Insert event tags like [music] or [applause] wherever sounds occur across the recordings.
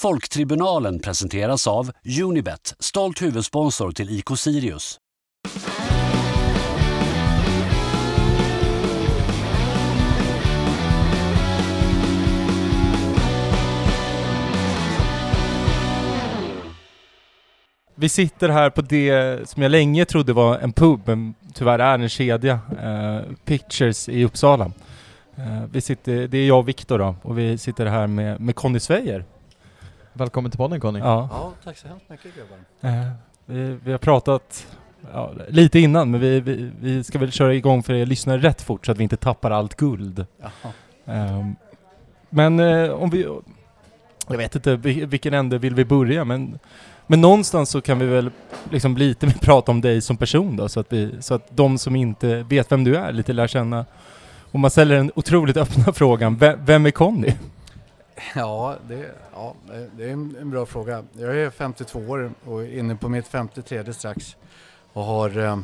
Folktribunalen presenteras av Unibet, stolt huvudsponsor till IK Sirius. Vi sitter här på det som jag länge trodde var en pub, men tyvärr är en kedja. Eh, Pictures i Uppsala. Eh, vi sitter, det är jag och Viktor då, och vi sitter här med, med Conny Sveijer. Välkommen till podden Conny. Ja. Ja, tack så hemskt mycket grabbar. Eh, vi, vi har pratat ja, lite innan, men vi, vi, vi ska väl köra igång för er lyssnare rätt fort så att vi inte tappar allt guld. Jaha. Ehm, men eh, om vi... Jag vet inte vil- vilken ände vill vi börja, men, men någonstans så kan vi väl liksom lite mer prata om dig som person då, så att, vi, så att de som inte vet vem du är lite lär känna. Om man ställer den otroligt öppna frågan, vem, vem är Conny? Ja, det, ja, det är en, bra fråga. Jag är 52 år och är inne på mitt 53 strax och har, eh,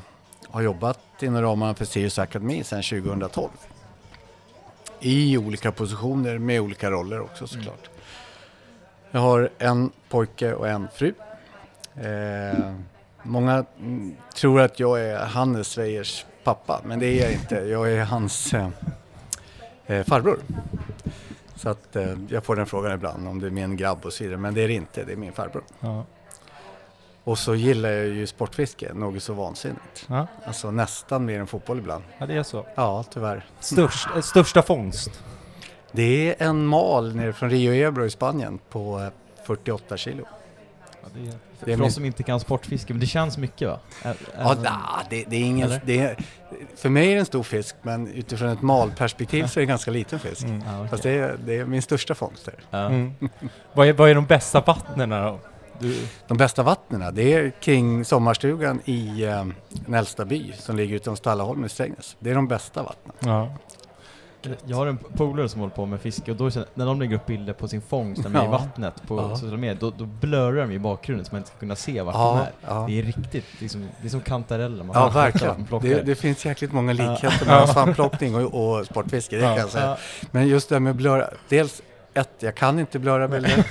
har jobbat inom ramarna för Sirius Akademi sedan 2012. I olika positioner med olika roller också såklart. Jag har en pojke och en fru. Eh, många mm, tror att jag är Hannes Svejers pappa, men det är jag inte. Jag är hans eh, eh, farbror. Så att eh, jag får den frågan ibland om det är min grabb och så vidare, men det är det inte, det är min farbror. Ja. Och så gillar jag ju sportfiske, något så vansinnigt. Ja, Alltså nästan mer än fotboll ibland. ja, det är så. Ja, tyvärr. Störst, eh, största fångst? Det är en mal nere från Rio Ebro i Spanien på eh, 48 kilo. Det är, För, Det är för min- oss som inte kan sportfiske, men det känns mycket va? Ja, det- nah, det, det är ingen, det är, för mig är det en stor fisk, men utifrån ett malperspektiv så är det en ganska liten fisk. mm. Ja, okej. Fast det är, det är min största fångst. Ja. Mm. [laughs] vad, är, vad är de bästa vattnen då? Du, De bästa vattnen det är kring sommarstugan i eh, Nälsta by som ligger utom Stallaholm i Strängnäs. Det är de bästa vattnen. ja. Jag har en polare som håller på med fiske och då känner, när de lägger upp bilder på sin fångst med i vattnet på Ja. sociala medier, då, då blurrar de i bakgrunden så man inte ska kunna se vart de Ja, är. ja. Det är riktigt, liksom, det är som kantareller man Ja, verkligen. Det, det finns jäkligt många likheter [laughs] mellan svampplockning och, och sportfiske, det kan jag säga. Men just det här med blöra, dels ett, jag kan inte blöra bilder.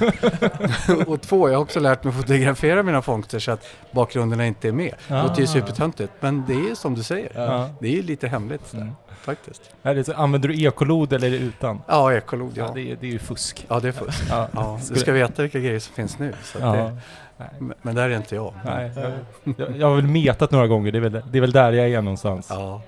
[laughs] och två, jag har också lärt mig fotografera mina fångster så att bakgrunderna inte är med. Det låter ju Ah. supertöntigt, men det är som du säger. Ja. Det är ju lite hemligt sådär, Mm. faktiskt. Är det så, använder du ekolod eller är det utan? Ja, ekolod, Ja, ja. det, är, det är ju fusk. Ja, det är fusk. Ja. Ja, du ska veta vilka grejer som finns nu. Så att Ja. det, Nej. men- men där är inte jag. Nej, jag, jag, jag har väl metat några gånger, det är väl, det är väl där jag är någonstans. Ja.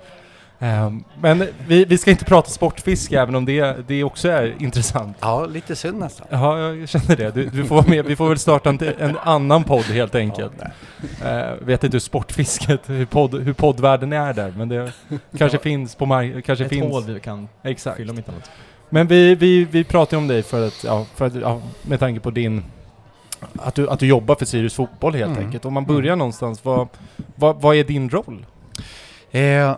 Ehm, men vi, vi ska inte prata sportfiske även om det, det också är intressant. ja, lite synd nästan. Ja, jag känner det. Du, du får vara med. Vi får väl starta en, en annan podd helt enkelt. Ja, Uh, vet inte hur sportfisket, hur, podd, hur poddvärlden är där, men det kanske finns på marknaden, kanske ett finns. hål vi kan Exakt. fylla om inte annat. Men vi, vi, vi pratar ju om dig för att, ja, för att ja, med tanke på din... Att du, att du jobbar för Sirius Fotboll helt Mm. enkelt. Om man börjar någonstans, vad, vad, vad är din roll? Eh,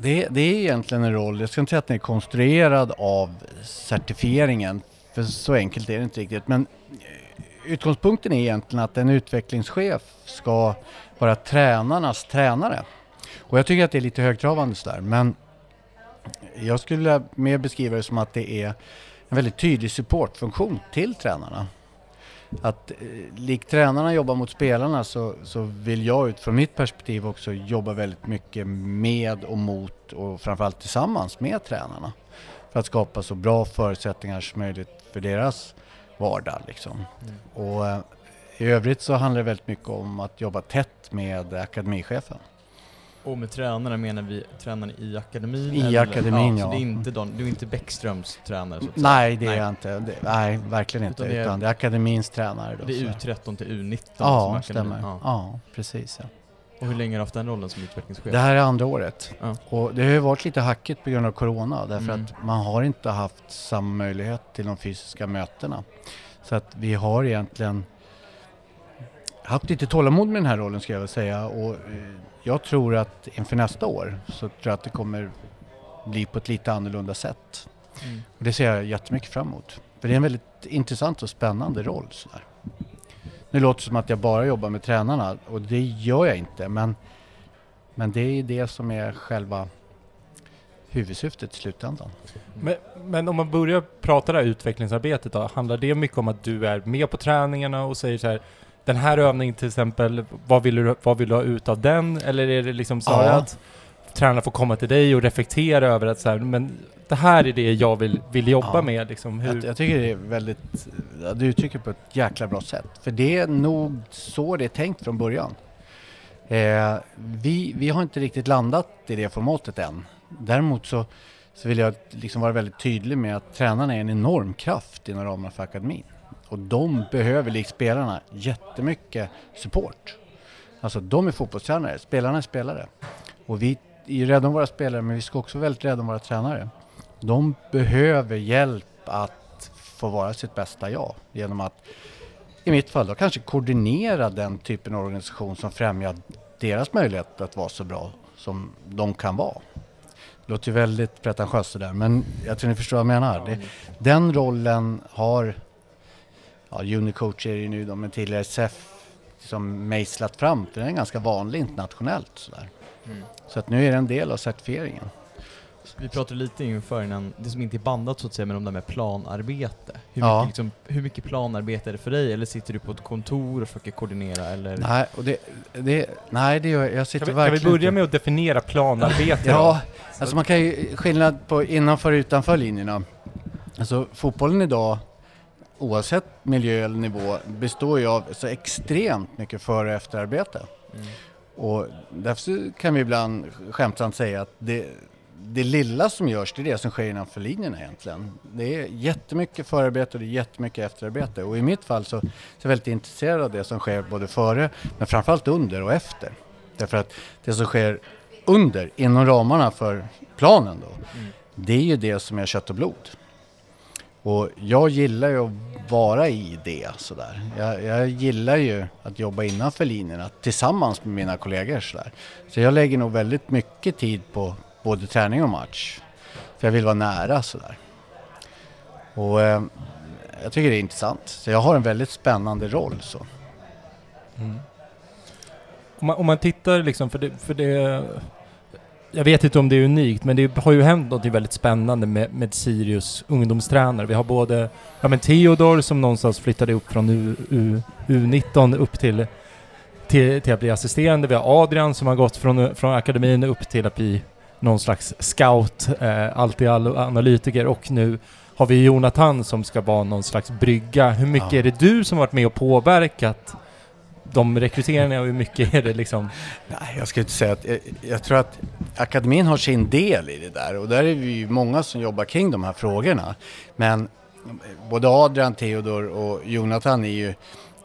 det, det är egentligen en roll, jag ska inte säga att den är konstruerad av certifieringen, för så enkelt är det inte riktigt. Men eh, utgångspunkten är egentligen att en utvecklingschef ska vara tränarnas tränare. Och jag tycker att det är lite högtravande sådär, men jag skulle vilja mer beskriva det som att det är en väldigt tydlig supportfunktion till tränarna. Att eh, likt tränarna jobbar mot spelarna så, så vill jag utifrån mitt perspektiv också jobba väldigt mycket med och mot och framförallt tillsammans med tränarna. För att skapa så bra förutsättningar som möjligt för deras vardag. Liksom. Och eh, i övrigt så handlar det väldigt mycket om att jobba tätt med akademichefen. Och med tränarna menar vi tränarna i akademin? I eller? akademin, Så ja. det är inte Don, du är inte Bäckströms tränare? Så att säga. Nej, det är jag inte. Det, nej, verkligen inte. Utan det är- Utan det är akademins tränare. Då, Det är så. U13 till U19 som Ja, akademin. stämmer. Ja. Ja, precis. Ja. Och hur länge har du haft den rollen som utvecklingschef? Det här är andra året. Ja. Och det har ju varit lite hackigt på grund av Corona därför Mm. att man har inte haft samma möjlighet till de fysiska mötena. Så att vi har egentligen haft lite tålamod med den här rollen ska jag väl säga och eh, jag tror att inför nästa år så tror jag att det kommer bli på ett lite annorlunda sätt. Mm. Och det ser jag jättemycket fram emot. För det är en väldigt intressant och spännande roll. Sådär. Nu låter det som att jag bara jobbar med tränarna och det gör jag inte men, men det är det som är själva huvudsyftet i slutändan. Men, men om man börjar prata det här utvecklingsarbetet då, handlar det mycket om att du är med på träningarna och säger så här den här övningen till exempel, vad vill du, vad vill du ha ut av den? Eller är det liksom snarare Ja. att tränarna får komma till dig och reflektera över att så här, men det här är det jag vill, vill jobba Ja. med liksom. Jag, jag tycker det är väldigt, du uttrycker på ett jäkla bra sätt. För det är nog så det är tänkt från början. Eh, vi, vi har inte riktigt landat i det formatet än. Däremot så, så vill jag liksom vara väldigt tydlig med att tränarna är en enorm kraft inom ramarna för akademin. Och de behöver, likt spelarna, jättemycket support. Alltså de är fotbollstränare, spelarna är spelare. Och vi är rädda om våra spelare men vi ska också vara väldigt rädda om våra tränare. De behöver hjälp att få vara sitt bästa jag genom att i mitt fall då kanske koordinera den typen av organisation som främjar deras möjlighet att vara så bra som de kan vara. Det låter ju väldigt pretentiöst det där men jag tror ni förstår vad jag menar. Det, den rollen har ja, Unicoach är det ju nu då, men tidigare SEF som mejslat fram för den är ganska vanlig internationellt sådär. Mm. Så att nu är det en del av certifieringen. Vi pratade lite inför innan, det som inte är bandat så att säga, men om det här med planarbete. Hur, Ja. mycket, liksom, hur mycket planarbete är det för dig? Eller sitter du på ett kontor och försöker koordinera? Eller? Nej, och det, det, nej, det gör jag. Jag sitter kan, vi, kan vi verkligen börja med att definiera planarbete Ja, alltså man kan ju skillnad på innanför och utanför linjerna. Alltså fotbollen idag, oavsett miljö eller nivå, består ju av så extremt mycket före och efterarbete. Mm. Och därför kan vi ibland skämtsamt säga att det, det lilla som görs, det är det som sker innanför linjerna egentligen. Det är jättemycket förarbete och det är jättemycket efterarbete. Och i mitt fall så, så är jag väldigt intresserad av det som sker både före, men framförallt under och efter. Därför att det som sker under, inom ramarna för planen då, Mm. det är ju det som är kött och blod. Och jag gillar ju att vara i det sådär. Jag, jag gillar ju att jobba innanför linjerna tillsammans med mina kollegor sådär. Så jag lägger nog väldigt mycket tid på både träning och match. För jag vill vara nära sådär. Och eh, jag tycker det är intressant. Så jag har en väldigt spännande roll så. Mm. Om, man, om man tittar liksom, för det, för det... Jag vet inte om det är unikt, men det har ju hänt något väldigt spännande med, med Sirius ungdomstränare. Vi har både ja, men Theodor som någonstans flyttade upp från U, U, U19 upp till, till, till att bli assisterande. Vi har Adrian som har gått från, från akademin upp till att bli någon slags scout, eh, allt i all analytiker och nu har vi Jonathan som ska vara någon slags brygga. Hur mycket Ja. är det du som varit med och påverkat de rekryteringarna och hur mycket är det liksom? Nej, jag skulle inte säga att jag, jag tror att akademin har sin del i det där och där är vi ju många som jobbar kring de här frågorna. Men eh, både Adrian, Theodor och Jonathan är ju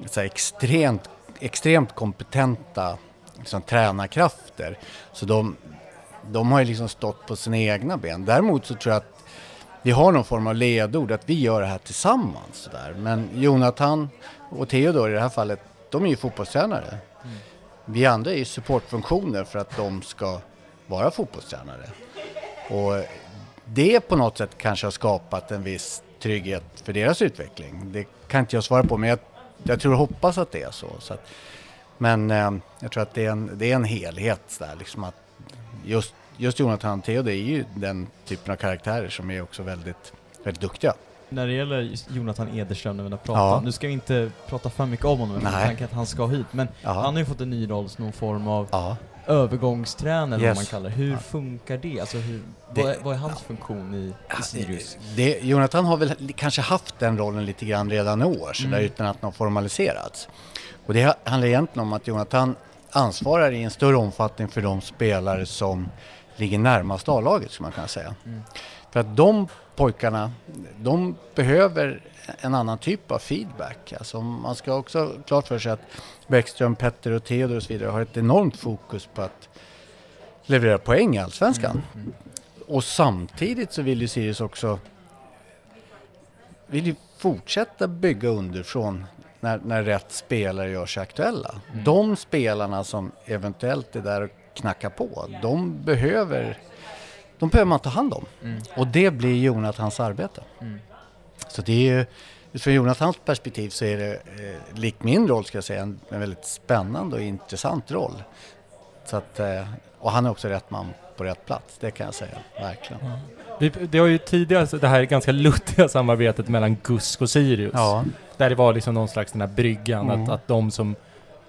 så här extremt, extremt kompetenta liksom, tränarkrafter. Så de, de har ju liksom stått på sina egna ben. Däremot så tror jag att vi har någon form av ledord, att vi gör det här tillsammans. Så där. Men Jonathan och Theodor i det här fallet, de är ju fotbollstränare. Vi andra är ju supportfunktioner för att de ska vara fotbollstränare. Och det på något sätt kanske har skapat en viss trygghet för deras utveckling. Det kan inte jag svara på, men jag, jag tror och hoppas att det är så. så att, men eh, jag tror att det är en, det är en helhet där, liksom att just, just Jonathan och Theo, det är ju den typen av karaktärer som är också väldigt, väldigt duktiga. När det gäller Jonathan Ederström, när vi har pratat Ja. nu ska vi inte prata för mycket om honom med tanke att han ska hit, men Ja. han har ju fått en ny roll som någon form av Ja. övergångstränare Yes. vad man kallar. Hur funkar det? Alltså hur, Det- vad, är, vad är hans funktion i, i Sirius? Det, Jonathan har väl kanske haft den rollen lite grann redan i år, så där, Mm. utan att den har formaliserats. Och det ha- handlar egentligen om att Jonathan ansvarar i en större omfattning för de spelare som ligger närmast A-laget, skulle man kunna säga. Mm. För att de pojkarna, de behöver en annan typ av feedback. Alltså man ska också ha klart för sig att Bäckström, Petter och Theodor och så vidare har ett enormt fokus på att leverera poäng i Allsvenskan. Mm. Och samtidigt så vill ju Sirius också vill ju fortsätta bygga underifrån när, när rätt spelare gör sig aktuella. Mm. De spelarna som eventuellt är där och knackar på, de behöver, de behöver man ta hand om. Mm. Och det blir Jonathans arbete. Mm. Så det är ju, utifrån Jonathans perspektiv så är det, eh, likt min roll ska jag säga, en, en väldigt spännande och intressant roll. Så att, eh, och han är också rätt man på rätt plats, det kan jag säga, verkligen. Vi, det har ju tidigare, det här ganska luddiga samarbetet mellan GUSK och Sirius. Ja, Där det var liksom någon slags den här bryggan, Mm. att, att de som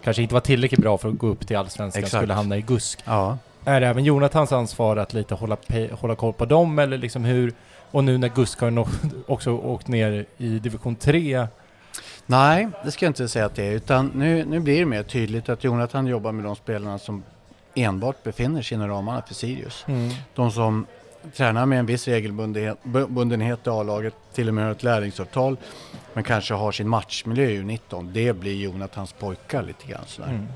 kanske inte var tillräckligt bra för att gå upp till Allsvenskan Exakt. skulle hamna i GUSK. ja. Är det även Jonathans ansvar att lite hålla, hålla koll på dem eller liksom hur? Och nu när GUSK har nå- också åkt ner i division 3. Nej, det ska jag inte säga att det är, utan nu, nu blir det mer tydligt att Jonathan jobbar med de spelarna som enbart befinner sig inom ramarna för Sirius. De som tränar med en viss regelbundenhet bu- bundenhet i A-laget, till och med har ett lärlingsavtal, men kanske har sin matchmiljö i U19, det blir Jonathans pojkar lite grann sådär. Mm.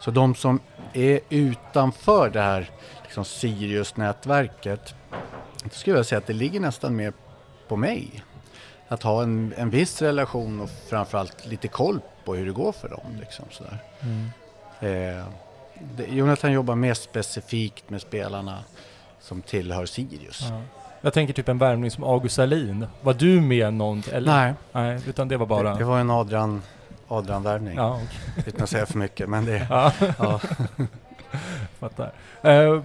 Så de som är utanför det här liksom Sirius-nätverket, då skulle jag säga att det ligger nästan mer på mig. Att ha en, en viss relation och framförallt lite koll på hur det går för dem. Liksom, sådär. Mm. Eh, det, Jonathan jobbar mer specifikt med spelarna som tillhör Sirius. Ja. Jag tänker typ en värvning som August Salin. Var du med någon? Eller? Nej, Nej, utan det var bara... det, det var en Adrian, Adrian-värvning. Ja, okej. Utan att säga för mycket, men det... ja. Ja. [laughs] Fattar. Eh,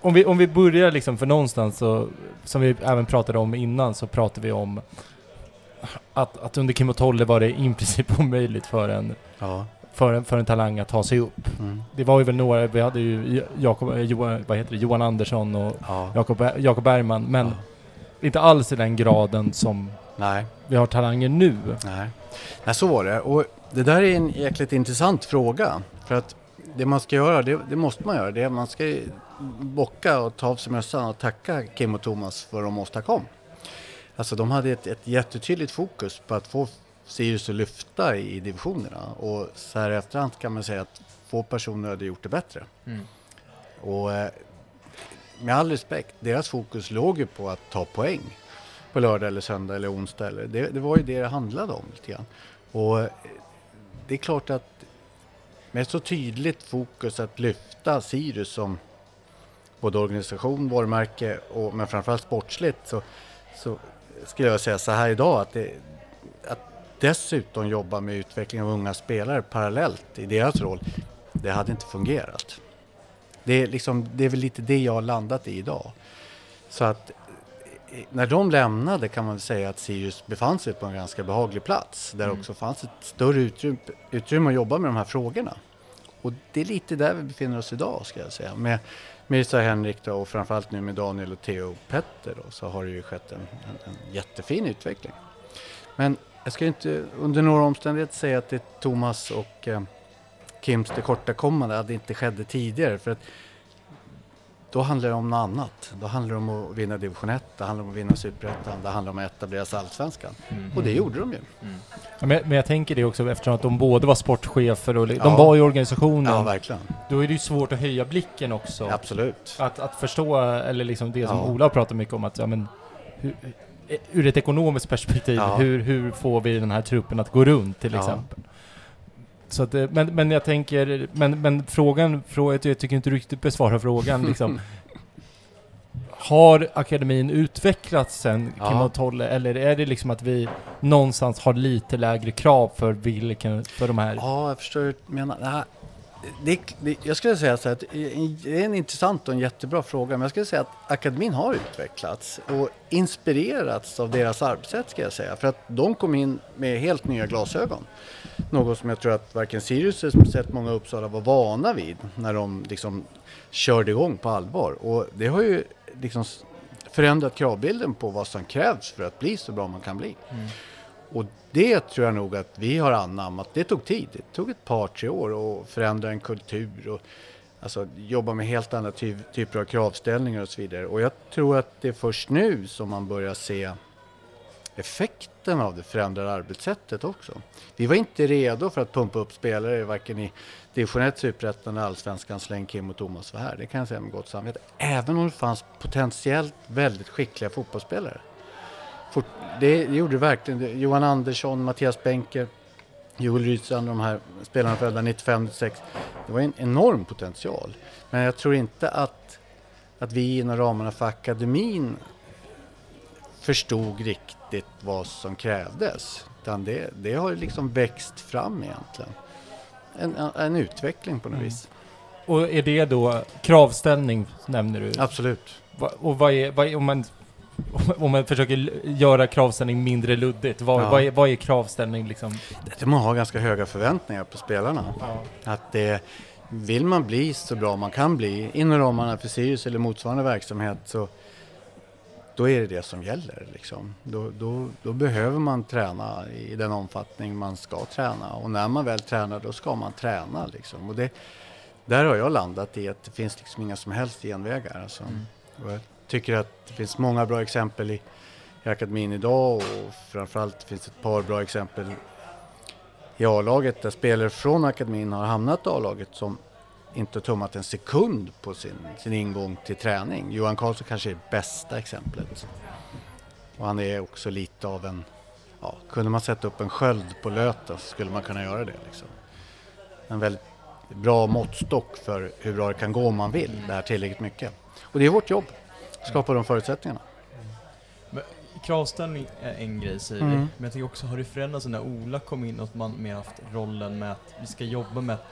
om, vi, om vi börjar liksom, för någonstans så, som vi även pratade om innan, så pratade vi om att, att under Kim och Tolle var det i princip [laughs] omöjligt för en, Ja. för en, för en talang att ta sig upp. Mm. Det var ju väl några, vi hade ju Jakob, eh, Johan, vad heter det, Johan Andersson och ja. Jakob, Jakob Bergman, men Ja. inte alls i den graden som Nej. vi har talanger nu. Nej. Nej, så var det. Och det där är en jäkligt intressant fråga. För att det man ska göra, det, det måste man göra. Det är, man ska bocka och ta av sig mössan och tacka Kim och Thomas för vad de åstadkom. Alltså de hade ett, ett jättetydligt fokus på att få Sirius att lyfta i divisionerna. Och så här i efterhand kan man säga att få personer hade gjort det bättre. Mm. Och eh, med all respekt, deras fokus låg ju på att ta poäng på lördag eller söndag eller onsdag. Eller, det, det var ju det det handlade om lite grann. Och eh, det är klart att med så tydligt fokus att lyfta Sirius som både organisation, varumärke och men framförallt sportsligt så, så skulle jag säga så här idag att, det, att dessutom jobba med utveckling av unga spelare parallellt i deras roll, det hade inte fungerat. Det är, liksom, det är väl lite det jag har landat i idag. Så att när de lämnade kan man säga att Sirius befann sig på en ganska behaglig plats där Mm. också fanns ett större utrymme, utrymme att jobba med de här frågorna. Och det är lite där vi befinner oss idag ska jag säga. Med Mirza Henrik då, och framförallt nu med Daniel och Theo Petter då, så har det ju skett en, en, en jättefin utveckling. Men jag ska inte under några omständigheter säga att det är Thomas och eh, Kims tillkortakommande att det inte skedde tidigare. För att då handlar det om något annat. Då handlar det om att vinna division 1, det handlar om att vinna superettan, det handlar om att etablera sig allsvenskan. Mm. Och det gjorde de ju. Mm. Ja, Men, men jag tänker det också eftersom att de både var sportchefer och Ja. de var i organisationen. Ja, verkligen. Då är det ju svårt att höja blicken också. Absolut. Att, att förstå, eller liksom det som Ja. Ola har pratat mycket om, att ja, men, hur, ur ett ekonomiskt perspektiv, Ja. hur, hur får vi den här truppen att gå runt till Ja. exempel? Så att, eh, men, men jag tänker, men, men frågan, frågan, jag tycker inte riktigt besvarar frågan [laughs] liksom. Har akademin utvecklats sen Ja. Kim och Tolle, eller är det liksom att vi någonstans har lite lägre krav för vilken, för de här? Ja, jag förstår hur du menar. Det, det, jag skulle säga så här att det är en intressant och en jättebra fråga, men jag skulle säga att akademin har utvecklats och inspirerats av deras arbetssätt ska jag säga. För att de kom in med helt nya glasögon. Något som jag tror att varken Sirius eller speciellt många i Uppsala var vana vid när de liksom körde igång på allvar. Och det har ju liksom förändrat kravbilden på vad som krävs för att bli så bra man kan bli. Mm. Och det tror jag nog att vi har anammat. Det tog tid. Det tog ett par, tre år att förändra en kultur och alltså, jobba med helt andra ty typer av kravställningar och så vidare. Och jag tror att det är först nu som man börjar se effekten av det förändrade arbetssättet också. Vi var inte redo för att pumpa upp spelare varken i division 1, superettan eller allsvenskan så länge Kim och Thomas var här. Det kan jag säga med gott samvete. Även om det fanns potentiellt väldigt skickliga fotbollsspelare. Fort, det, det gjorde det verkligen. Johan Andersson, Mattias Benker, Joel Rydstrand, de här spelarna födda 95-96. Det var en enorm potential. Men jag tror inte att, att vi inom ramarna för akademin förstod riktigt vad som krävdes. Utan det, det har liksom växt fram egentligen. En, en utveckling på något Mm. vis. Och är det då kravställning, nämner du? Absolut. Och vad är, vad är om man [laughs] om man försöker göra kravställning mindre luddigt, vad, Ja. vad, är, vad är kravställning liksom? Det man har ganska höga förväntningar på spelarna. Ja. Att det, vill man bli så bra man kan bli inom ramarna för Sirius eller motsvarande verksamhet så då är det det som gäller. Liksom. Då, då, då behöver man träna i den omfattning man ska träna och när man väl tränar då ska man träna. Liksom. Och det, där har jag landat i att det finns liksom inga som helst genvägar. Alltså. Jag tycker att det finns många bra exempel i, i akademin idag och framförallt finns det ett par bra exempel i A-laget där spelare från akademin har hamnat i A-laget som inte har tummat en sekund på sin, sin ingång till träning. Johan Karlsson kanske är det bästa exemplet. Och han är också lite av en, ja, kunde man sätta upp en sköld på löten så skulle man kunna göra det. Liksom. En väldigt bra måttstock för hur bra det kan gå om man vill det här tillräckligt mycket. Och det är vårt jobb, skapa de förutsättningarna. Kravställning är en grej säger Mm. vi, men jag tycker också, har det förändrats när Ola kom in och att man mer haft rollen med att vi ska jobba med att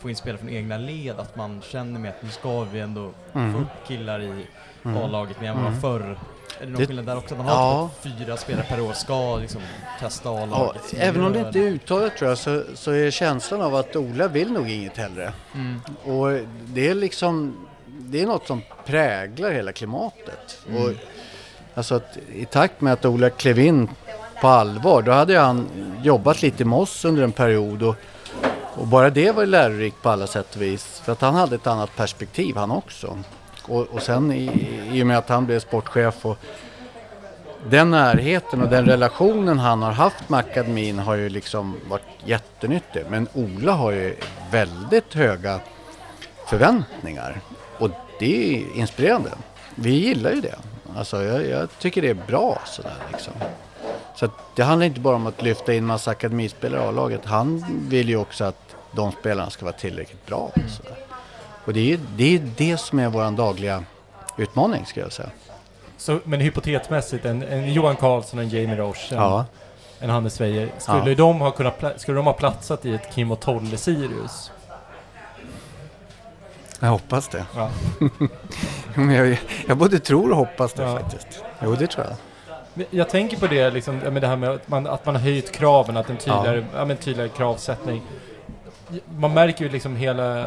få in spelare från egna led, att man känner med att nu ska vi ändå få Mm. upp killar i Mm. A-laget mer än vad Mm. förr. Är det någon Det- skillnad där också? Att man har Ja. typ fyra spelare per år ska liksom testa Ja, A-laget? även om det inte är uttalat tror jag så, så är känslan av att Ola vill nog inget hellre. Mm. Och det är liksom, det är något som präglar hela klimatet. Och alltså att i takt med att Ola klev in på allvar, då hade han jobbat lite med oss under en period och, och bara det var lärorikt på alla sätt och vis. För att han hade ett annat perspektiv han också. Och, och sen i, i och med att han blev sportchef och den närheten och den relationen han har haft med akademin har ju liksom varit jättenyttig. Men Ola har ju väldigt höga förväntningar. Och det är inspirerande. Vi gillar ju det. Alltså jag, jag tycker det är bra sådär liksom. Så att det handlar inte bara om att lyfta in massa akademispelare i A-laget. Han vill ju också att de spelarna ska vara tillräckligt bra. Sådär. Och det är det, är det som är vår dagliga utmaning skulle jag säga. Så, men hypotetmässigt, en, en Johan Karlsson, en Jamie Roche, en, Ja. en Hannes Weijer. Skulle, Ja. de ha kunnat skulle de ha platsat i ett Kim och Tolle Sirius? Jag hoppas det. Ja. [laughs] Men jag, jag både tror och hoppas det Ja. faktiskt. Jo, det tror jag. Jag tänker på det, liksom, ja, men det här med att man, att man har höjt kraven, att en tydligare, ja. men tydligare kravsättning. Man märker ju liksom hela,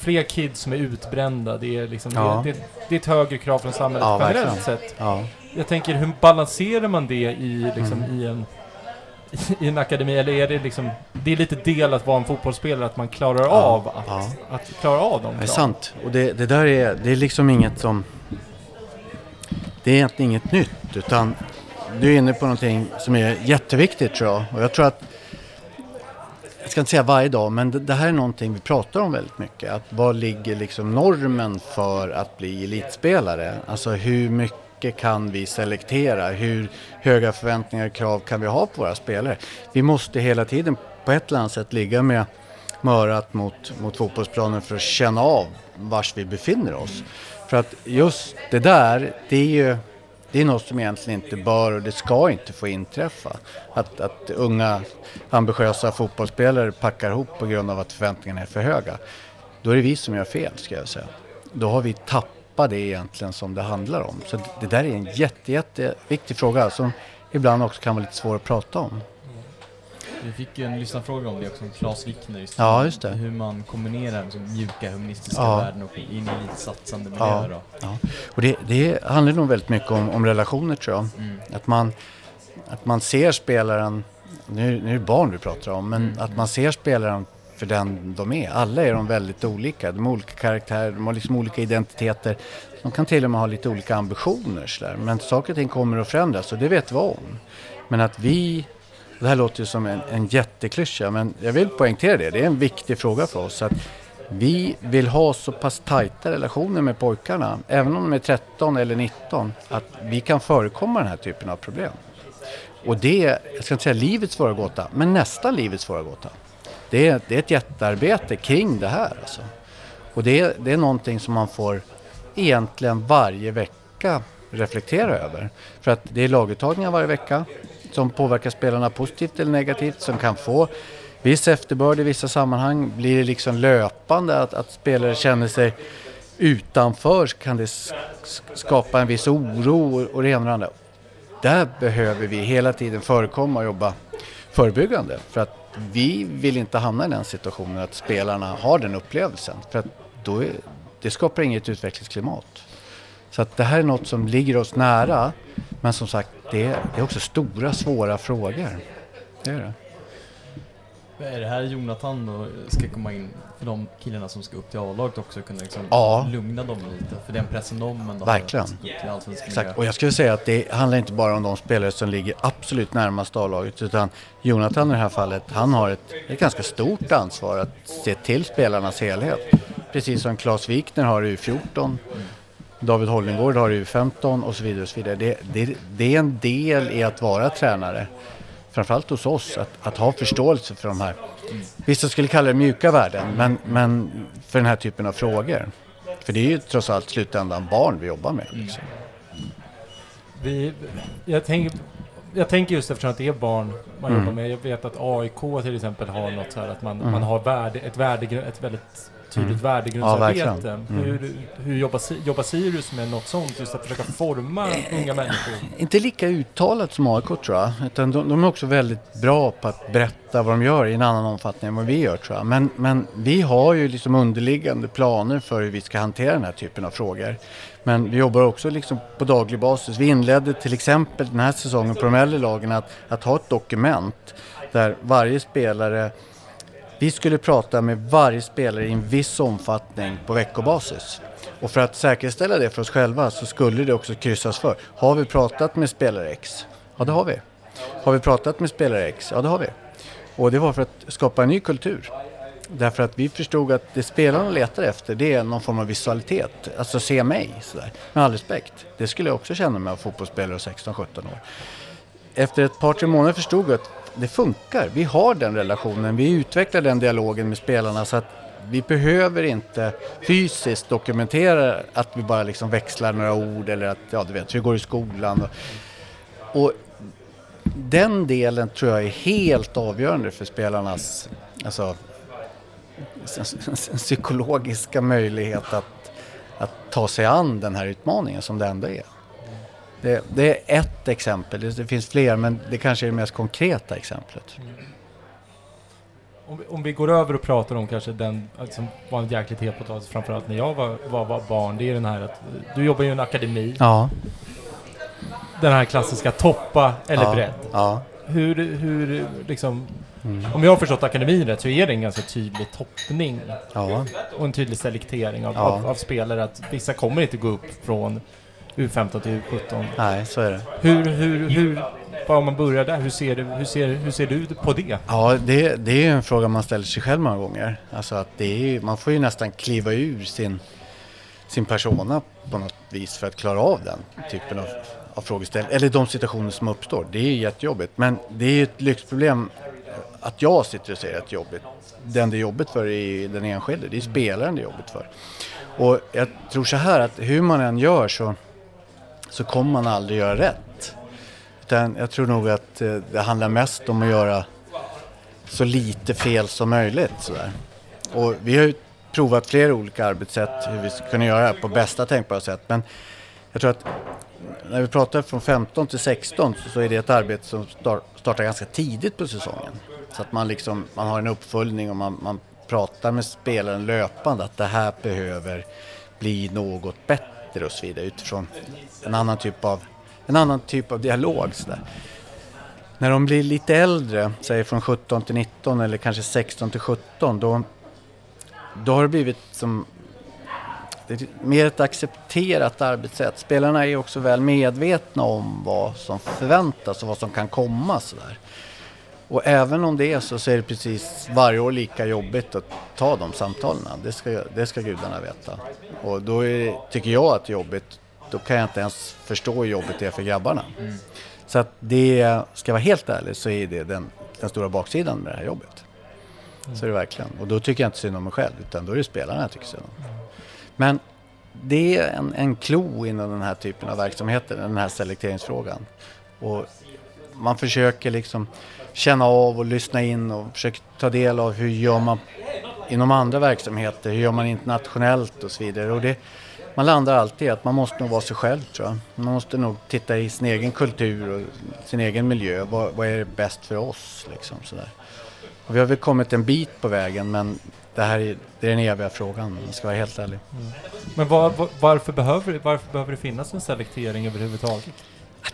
fler kids som är utbrända, det är liksom, Ja. det, det, det är ett högre krav från samhället Ja, generellt sett. Ja. Jag tänker, hur balanserar man det i, liksom, Mm. i en i en akademi, eller är det liksom, det är lite del att vara en fotbollsspelare, att man klarar av att, ja. att klara av dem Det är sant. Och det, det där är, det är liksom inget som... Det är egentligen inget nytt utan du är inne på någonting som är jätteviktigt tror jag. Och jag tror att, jag ska inte säga varje dag, men det, det här är någonting vi pratar om väldigt mycket. Att vad ligger liksom normen för att bli elitspelare? Alltså hur mycket mycket kan vi selektera? Hur höga förväntningar och krav kan vi ha på våra spelare? Vi måste hela tiden på ett eller annat sätt ligga med mörat örat mot, mot fotbollsplanen för att känna av vars vi befinner oss. För att just det där, det är ju det är något som egentligen inte bör och det ska inte få inträffa. Att, att unga ambitiösa fotbollsspelare packar ihop på grund av att förväntningarna är för höga. Då är det vi som gör fel ska jag säga. Då har vi tappat det egentligen som det handlar om. Så det där är en jätte, jätteviktig fråga som ibland också kan vara lite svår att prata om. Vi fick ju en lyssnarfråga om det också, Claes Wickner. Just Ja, just det. Hur man kombinerar liksom, mjuka humanistiska Ja. värden och in i elitsatsande Ja. miljöer. då. Ja. Och det, det handlar nog väldigt mycket om, om relationer tror jag. Mm. Att man, att man ser spelaren, nu, nu är det barn vi pratar om, men Mm. att man ser spelaren för den de är. Alla är de väldigt olika. De har olika karaktärer, de har liksom olika identiteter. De kan till och med ha lite olika ambitioner. Så där. Men saker och ting kommer att förändras och det vet vi om. Men att vi, det här låter ju som en, en jätteklyscha, men jag vill poängtera det. Det är en viktig fråga för oss. Att vi vill ha så pass tajta relationer med pojkarna, även om de är 13 eller 19, att vi kan förekomma den här typen av problem. Och det är, jag ska inte säga livets svåra gåta, men nästan livets svåra gåta. Det är, det är ett jättearbete kring det här. Alltså. Och det är, det är någonting som man får egentligen varje vecka reflektera över. För att det är laguttagningar varje vecka som påverkar spelarna positivt eller negativt, som kan få viss efterbörd i vissa sammanhang. Blir det liksom löpande att, att spelare känner sig utanför så kan det skapa en viss oro och det ena och det andra. Där behöver vi hela tiden förekomma och jobba förebyggande. För att vi vill inte hamna i den situationen att spelarna har den upplevelsen. För att då är, det skapar inget utvecklingsklimat. Så att det här är något som ligger oss nära. Men som sagt, det, är- det är också stora, svåra frågor. Det är det. Är det här Jonathan då ska komma in för de killarna som ska upp till A-laget också kunna liksom Ja. lugna dem lite? För den pressen de ändå Verkligen. har allsvenskan Exakt. Och jag skulle säga att det handlar inte bara om de spelare som ligger absolut närmast A-laget. Utan Jonathan i det här fallet, han har ett, ett ganska stort ansvar att se till spelarnas helhet. Precis som Claes Wikner har i U14. David Hollingård har i U15 och så vidare. Och så vidare. Det, det, det är en del i att vara tränare. Framförallt hos oss, att, att ha förståelse för de här. Vissa skulle kalla det mjuka värden, men, men för den här typen av frågor. För det är ju trots allt slutändan barn vi jobbar med. Liksom. Vi, jag, tänker, jag tänker just eftersom att det är barn man Mm. jobbar med. Jag vet att AIK till exempel har något så här att man, Mm. man har värde, ett, värdegrund, ett väldigt tydligt Mm. värdegrundsarbete. Ja. Mm. hur hur jobbar, jobbar Sirius med något sånt? Just att försöka forma unga människor? Inte lika uttalat som AIK tror jag. Utan de, de är också väldigt bra på att berätta vad de gör i en annan omfattning än vad vi gör tror jag. Men, men vi har ju liksom underliggande planer för hur vi ska hantera den här typen av frågor. Men vi jobbar också liksom på daglig basis. Vi inledde till exempel den här säsongen på de äldre lagen att, att ha ett dokument där varje spelare vi skulle prata med varje spelare i en viss omfattning på veckobasis. Och för att säkerställa det för oss själva så skulle det också kryssas för. Har vi pratat med spelare X? Ja, det har vi. Har vi pratat med spelare X? Ja, det har vi. Och det var för att skapa en ny kultur. Därför att vi förstod att det spelarna letar efter det är någon form av visualitet. Alltså se mig sådär. Med all respekt. Det skulle jag också känna med att fotbollsspelare och 16-17 år. Efter ett par, tre månader förstod jag att det funkar. Vi har den relationen. Vi utvecklar den dialogen med spelarna så att vi behöver inte fysiskt dokumentera att vi bara liksom växlar några ord eller att, ja du vet, hur går det i skolan? Och, och den delen tror jag är helt avgörande för spelarnas alltså, psykologiska möjlighet att, att ta sig an den här utmaningen som det ändå är. Det, det är ett exempel, det, finns fler men det kanske är det mest konkreta exemplet. Om vi, om vi går över och pratar om kanske den alltså, som var en jäkligt het potatis framförallt när jag var, var, var barn. Det är den här att du jobbar ju i en akademi. Ja. Den här klassiska toppa eller ja, bredd. Ja. Hur, hur liksom, Mm. om jag har förstått akademin rätt så är det en ganska tydlig toppning ja. och en tydlig selektering av, Ja. av, av spelare. Att vissa kommer inte gå upp från U15 till U17. Nej, så är det. Hur, hur, hur, bara om man börjar där, hur ser, du, hur ser, hur ser du på det? Ja, det, det är en fråga man ställer sig själv många gånger. Alltså att det är, man får ju nästan kliva ur sin, sin persona på något vis för att klara av den typen av, av frågeställningar. Eller de situationer som uppstår. Det är jättejobbigt. Men det är ju ett lyxproblem att jag sitter och säger att det är jobbigt. Den det är jobbigt för är den enskilde. Det är spelaren det är jobbigt för. Och jag tror så här att hur man än gör så, så kommer man aldrig göra rätt. Utan jag tror nog att eh, det handlar mest om att göra så lite fel som möjligt. Sådär. Och vi har ju provat flera olika arbetssätt hur vi ska kunna göra det här på bästa tänkbara sätt. Men jag tror att när vi pratar från 15 till 16 så är det ett arbete som startar ganska tidigt på säsongen. Så att man, liksom, man har en uppföljning och man, man pratar med spelaren löpande att det här behöver bli något bättre och så vidare utifrån en annan typ av, en annan typ av dialog. Så där. När de blir lite äldre, säg från 17 till 19 eller kanske 16 till 17, då, då har det blivit som det är mer ett accepterat arbetssätt. Spelarna är också väl medvetna om vad som förväntas och vad som kan komma. Sådär. Och även om det är så, så är det precis varje år lika jobbigt att ta de samtalen. Det ska, det ska gudarna veta. Och då är, tycker jag att det är jobbigt, då kan jag inte ens förstå hur jobbigt det är för grabbarna. Så att det, ska jag vara helt ärlig, så är det den, den stora baksidan med det här jobbet. Så är det verkligen. Och då tycker jag inte synd om mig själv, utan då är det spelarna jag tycker synd om. Men det är en, en klo inom den här typen av verksamheter, den här selekteringsfrågan. Och man försöker liksom känna av och lyssna in och försöka ta del av hur gör man inom andra verksamheter, hur gör man internationellt och så vidare. Och det, man landar alltid i att man måste nog vara sig själv tror jag. Man måste nog titta i sin egen kultur och sin egen miljö. Vad, vad är bäst för oss? Liksom, sådär. Och vi har väl kommit en bit på vägen men det här är, det är den eviga frågan om jag ska vara helt ärlig. Mm. Men var, var, varför, behöver, varför behöver det finnas en selektering överhuvudtaget?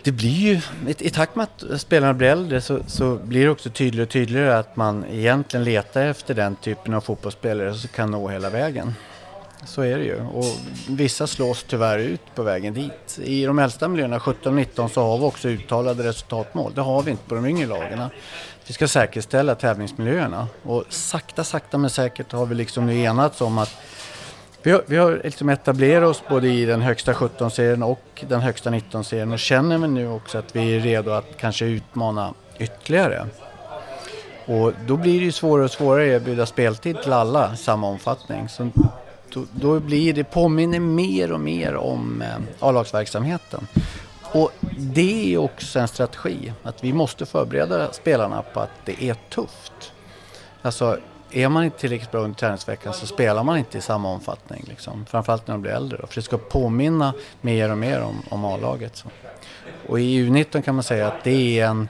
Det blir ju, i, takt med att spelarna blir äldre så, så blir det också tydligare och tydligare att man egentligen letar efter den typen av fotbollsspelare som kan nå hela vägen. Så är det ju. Och vissa slås tyvärr ut på vägen dit. I de äldsta miljöerna, 17-19, så har vi också uttalade resultatmål. Det har vi inte på de yngre lagen. Vi ska säkerställa tävlingsmiljöerna. Och sakta, sakta men säkert har vi liksom nu enats om att vi har, vi har liksom etablerat oss både i den högsta 17-serien och den högsta 19-serien och känner vi nu också att vi är redo att kanske utmana ytterligare. Och då blir det ju svårare och svårare att erbjuda speltid till alla i samma omfattning. Så då, då blir det, påminner mer och mer om eh, A-lagsverksamheten. Och det är också en strategi, att vi måste förbereda spelarna på att det är tufft. Alltså, är man inte tillräckligt bra under träningsveckan så spelar man inte i samma omfattning. Liksom. Framförallt när de blir äldre. Då. För det ska påminna mer och mer om, om A-laget. Och i U19 kan man säga att det är en...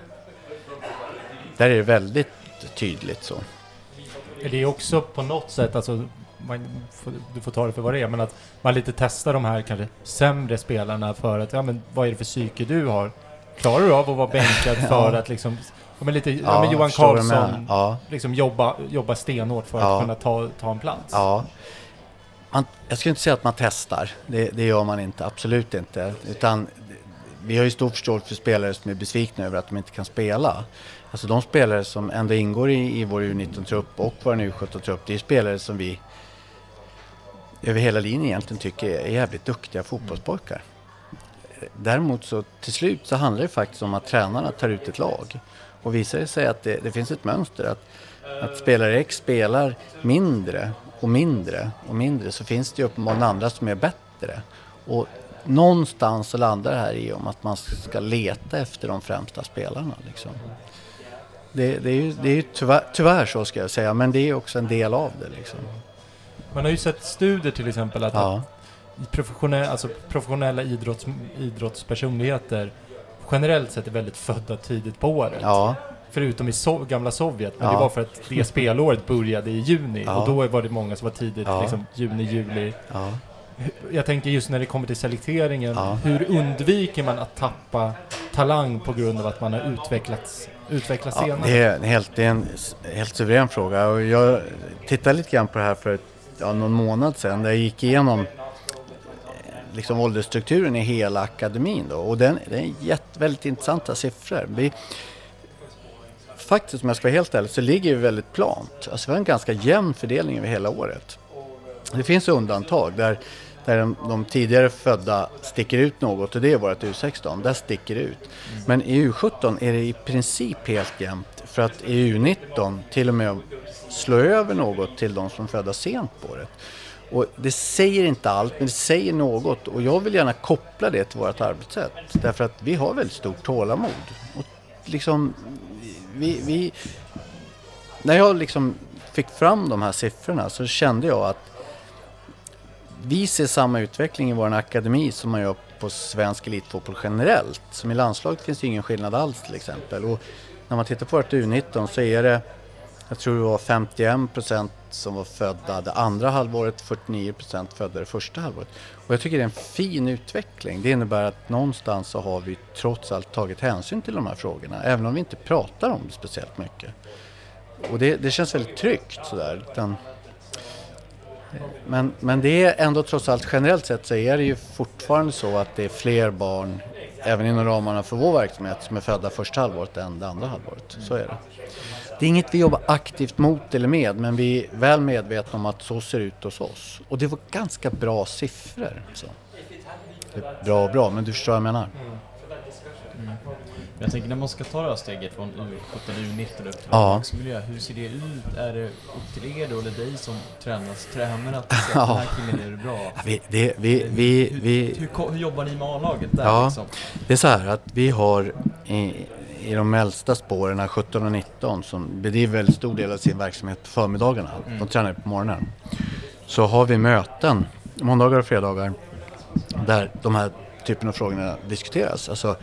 Där är det väldigt tydligt så. Är det också på något sätt, alltså, man, du får ta det för vad det är, men att man lite testar de här kanske sämre spelarna för att, ja men vad är det för psyke du har? Klarar du av att vara bänkad [laughs] för att liksom Ja, men lite, ja, ja men Johan Karlsson, ja. liksom jobba, jobba stenhårt för ja. att kunna ta, ta en plats. Ja. Man, jag skulle inte säga att man testar, det, det, gör man inte, absolut inte. Utan vi har ju stor förståelse för spelare som är besvikna över att de inte kan spela. Alltså de spelare som ändå ingår i, i vår U19-trupp och vår U17-trupp, det är spelare som vi över hela linjen egentligen tycker är jävligt duktiga fotbollspojkar. Däremot så till slut så handlar det faktiskt om att tränarna tar ut ett lag. Och visar det sig att det, det finns ett mönster att, att spelare X spelar mindre och mindre och mindre så finns det ju uppenbarligen andra som är bättre. Och någonstans så landar det här i om att man ska leta efter de främsta spelarna. Liksom. Det, det, är ju, det är ju tyvärr, tyvärr, så ska jag säga, men det är också en del av det. Liksom. Man har ju sett studier till exempel att, ja. professionella, alltså professionella idrotts, idrottspersonligheter generellt sett är väldigt födda tidigt på året. Ja. Förutom i so gamla Sovjet, men ja. det var för att det spelåret började i juni ja. och då var det många som var tidigt, liksom juni, juli. Jag tänker just när det kommer till selekteringen, hur undviker man att tappa talang på grund av att man har utvecklats, utvecklats senare? Det är, helt, det är en helt suverän fråga och jag tittade lite grann på det här för någon månad sedan där jag gick igenom liksom åldersstrukturen i hela akademin. Då. Och den, det är jätte, väldigt intressanta siffror. Vi, faktiskt om jag ska vara helt ärlig så ligger vi väldigt plant. Alltså vi har en ganska jämn fördelning över hela året. Det finns undantag där, där de, de tidigare födda sticker ut något och det är vårt U16. Där sticker det ut. Men i U17 är det i princip helt jämnt för att i U19 till och med slå över något till de som är födda sent på året. Och det säger inte allt, men det säger något. Och jag vill gärna koppla det till vårt arbetssätt. Därför att vi har väldigt stort tålamod. Och liksom, vi, vi, när jag liksom fick fram de här siffrorna så kände jag att vi ser samma utveckling i vår akademi som man gör på svensk elitfotboll generellt. Som i landslaget finns det ingen skillnad alls till exempel. Och när man tittar på vårt U19 så är det jag tror det var 51 procent som var födda det andra halvåret, 49 procent födda det första halvåret. Och jag tycker det är en fin utveckling. Det innebär att någonstans så har vi trots allt tagit hänsyn till de här frågorna, även om vi inte pratar om det speciellt mycket. Och det, det känns väldigt tryggt sådär. Utan, men, men det är ändå trots allt generellt sett så är det ju fortfarande så att det är fler barn, även inom ramarna för vår verksamhet, som är födda första halvåret än det andra halvåret. Så är det. Det är inget vi jobbar aktivt mot eller med, men vi är väl medvetna om att så ser det ut hos oss. Och det var ganska bra siffror. Så. Bra och bra, men du förstår vad jag menar. Mm. Jag tänker när man ska ta det här steget från U17 U19 upp till ja. miljö, hur ser det ut? Är det upp till er då, eller dig som tränas, tränare att [laughs] säga ja. den här killen är bra? Vi, det, vi, vi, hur, vi, hur, hur, hur, jobbar ni med A-laget där? Ja, liksom? det är så här att vi har i de äldsta spåren, 17 och 19, som bedriver väldigt stor del av sin verksamhet på förmiddagarna. De tränar på morgonen. Så har vi möten måndagar och fredagar där de här typen av frågorna diskuteras. Alltså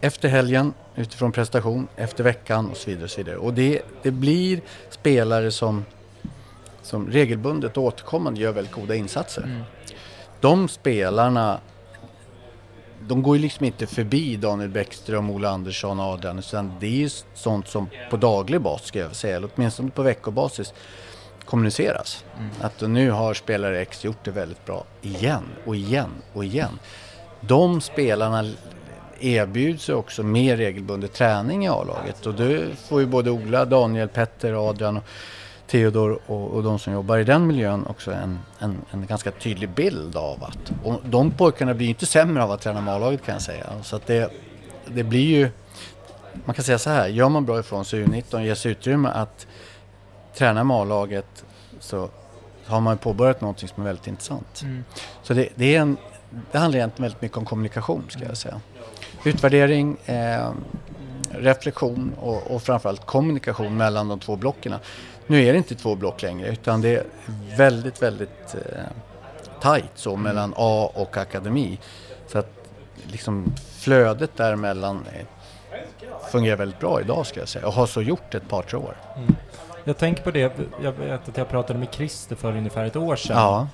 efter helgen, utifrån prestation, efter veckan och så vidare. Och, så vidare. och det, det blir spelare som, som regelbundet och återkommande gör väldigt goda insatser. Mm. De spelarna de går ju liksom inte förbi Daniel Bäckström, Ola Andersson och Adrian. Utan det är ju sånt som på daglig basis, ska jag säga, eller åtminstone på veckobasis, kommuniceras. Mm. Att nu har spelare X gjort det väldigt bra igen och igen och igen. De spelarna erbjuds ju också mer regelbunden träning i A-laget och då får ju både Ola, Daniel, Petter, Adrian och Theodor och, och de som jobbar i den miljön också en, en, en ganska tydlig bild av att och de pojkarna blir inte sämre av att träna med A-laget kan jag säga. Så att det, det blir ju, man kan säga så här, gör man bra ifrån sig U19 och ges utrymme att träna med A-laget så har man påbörjat någonting som är väldigt intressant. Mm. Så det, det, är en, det handlar egentligen väldigt mycket om kommunikation ska jag säga. Utvärdering, eh, reflektion och, och framförallt kommunikation mellan de två blocken. Nu är det inte två block längre utan det är väldigt, väldigt eh, tajt så mellan A och akademi. Så att liksom flödet däremellan fungerar väldigt bra idag ska jag säga och har så gjort ett par, tre år. Mm. Jag tänker på det, jag vet att jag pratade med Christer för ungefär ett år sedan. Ja,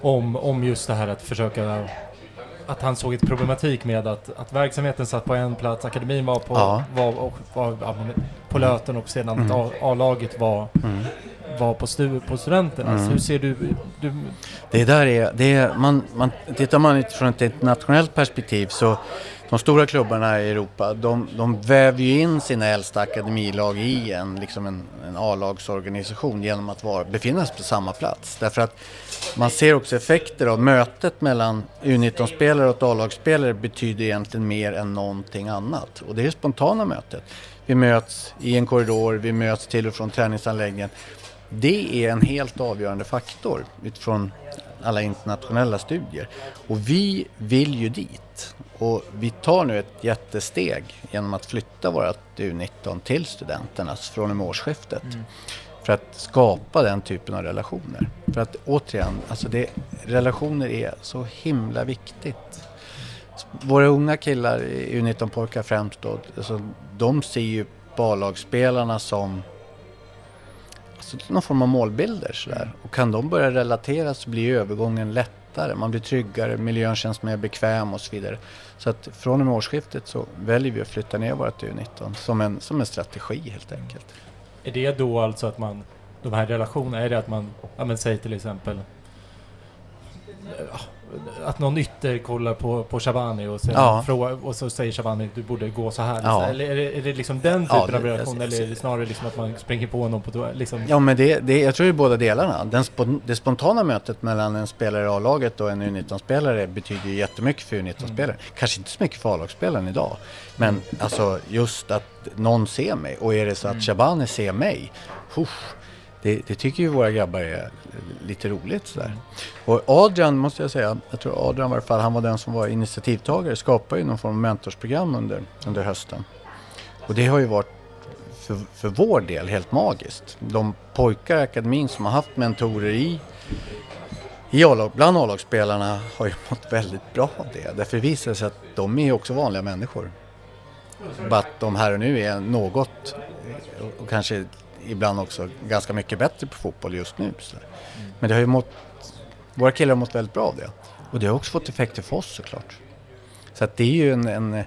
Om, om just det här att försöka att han såg ett problematik med att, att verksamheten satt på en plats, akademin var på, Ja. var, var, men på Löten och sedan Mm. A-laget var, mm. var på, stu, på studenternas. Mm. Hur ser du, du Det där är, det är man, man, tittar man utifrån ett internationellt perspektiv så de stora klubbarna i Europa de, de väver ju in sina äldsta akademilag i en, liksom en, en A-lagsorganisation genom att vara, befinna sig på samma plats. Därför att man ser också effekter av mötet mellan U19-spelare och A-lagsspelare betyder egentligen mer än någonting annat. Och det är det spontana mötet. Vi möts i en korridor, vi möts till och från träningsanläggningen. Det är en helt avgörande faktor utifrån alla internationella studier. Och vi vill ju dit. Och vi tar nu ett jättesteg genom att flytta vårt U19 till studenternas från och med årsskiftet. För att skapa den typen av relationer. För att återigen, alltså det, relationer är så himla viktigt. Våra unga killar, U19-pojkar främst då, alltså, de ser ju A-lagsspelarna som alltså, någon form av målbilder. Sådär. Och kan de börja relatera så blir övergången lättare. Man blir tryggare, miljön känns mer bekväm och så vidare. Så att från och med årsskiftet så väljer vi att flytta ner vårt U19 som en, som en strategi helt enkelt. Är det då alltså att man, de här relationerna, är det att man, ja men säg till exempel att någon ytter kollar på, på Shabani och, sen Ja. fråga, och så säger Shabani du borde gå så här. Ja. Eller är det, är det liksom den typen Ja, av relation jag- eller är det snarare liksom att man springer på någon på liksom? Ja men det, det, jag tror det är båda delarna. Den spon, det spontana mötet mellan en spelare i A-laget och en U19-spelare betyder ju jättemycket för U19-spelaren. Kanske inte så mycket för A-lagsspelaren idag. Men alltså just att någon ser mig och är det så att Shabani ser mig. Huff, det, det tycker ju våra grabbar är lite roligt sådär. Och Adrian måste jag säga, jag tror Adrian i varje fall, han var den som var initiativtagare, skapade ju någon form av mentorsprogram under, under hösten. Och det har ju varit för, för vår del helt magiskt. De pojkar i akademin som har haft mentorer i, i A-lag, bland A-lagsspelarna har ju [laughs] mått väldigt bra av det. Därför visar det sig att de är också vanliga människor. Bara att de här och nu är något och kanske ibland också ganska mycket bättre på fotboll just nu. Så. Men det har ju mått, våra killar har mått väldigt bra av det. Och det har också fått effekter för oss såklart. Så att det är ju en, en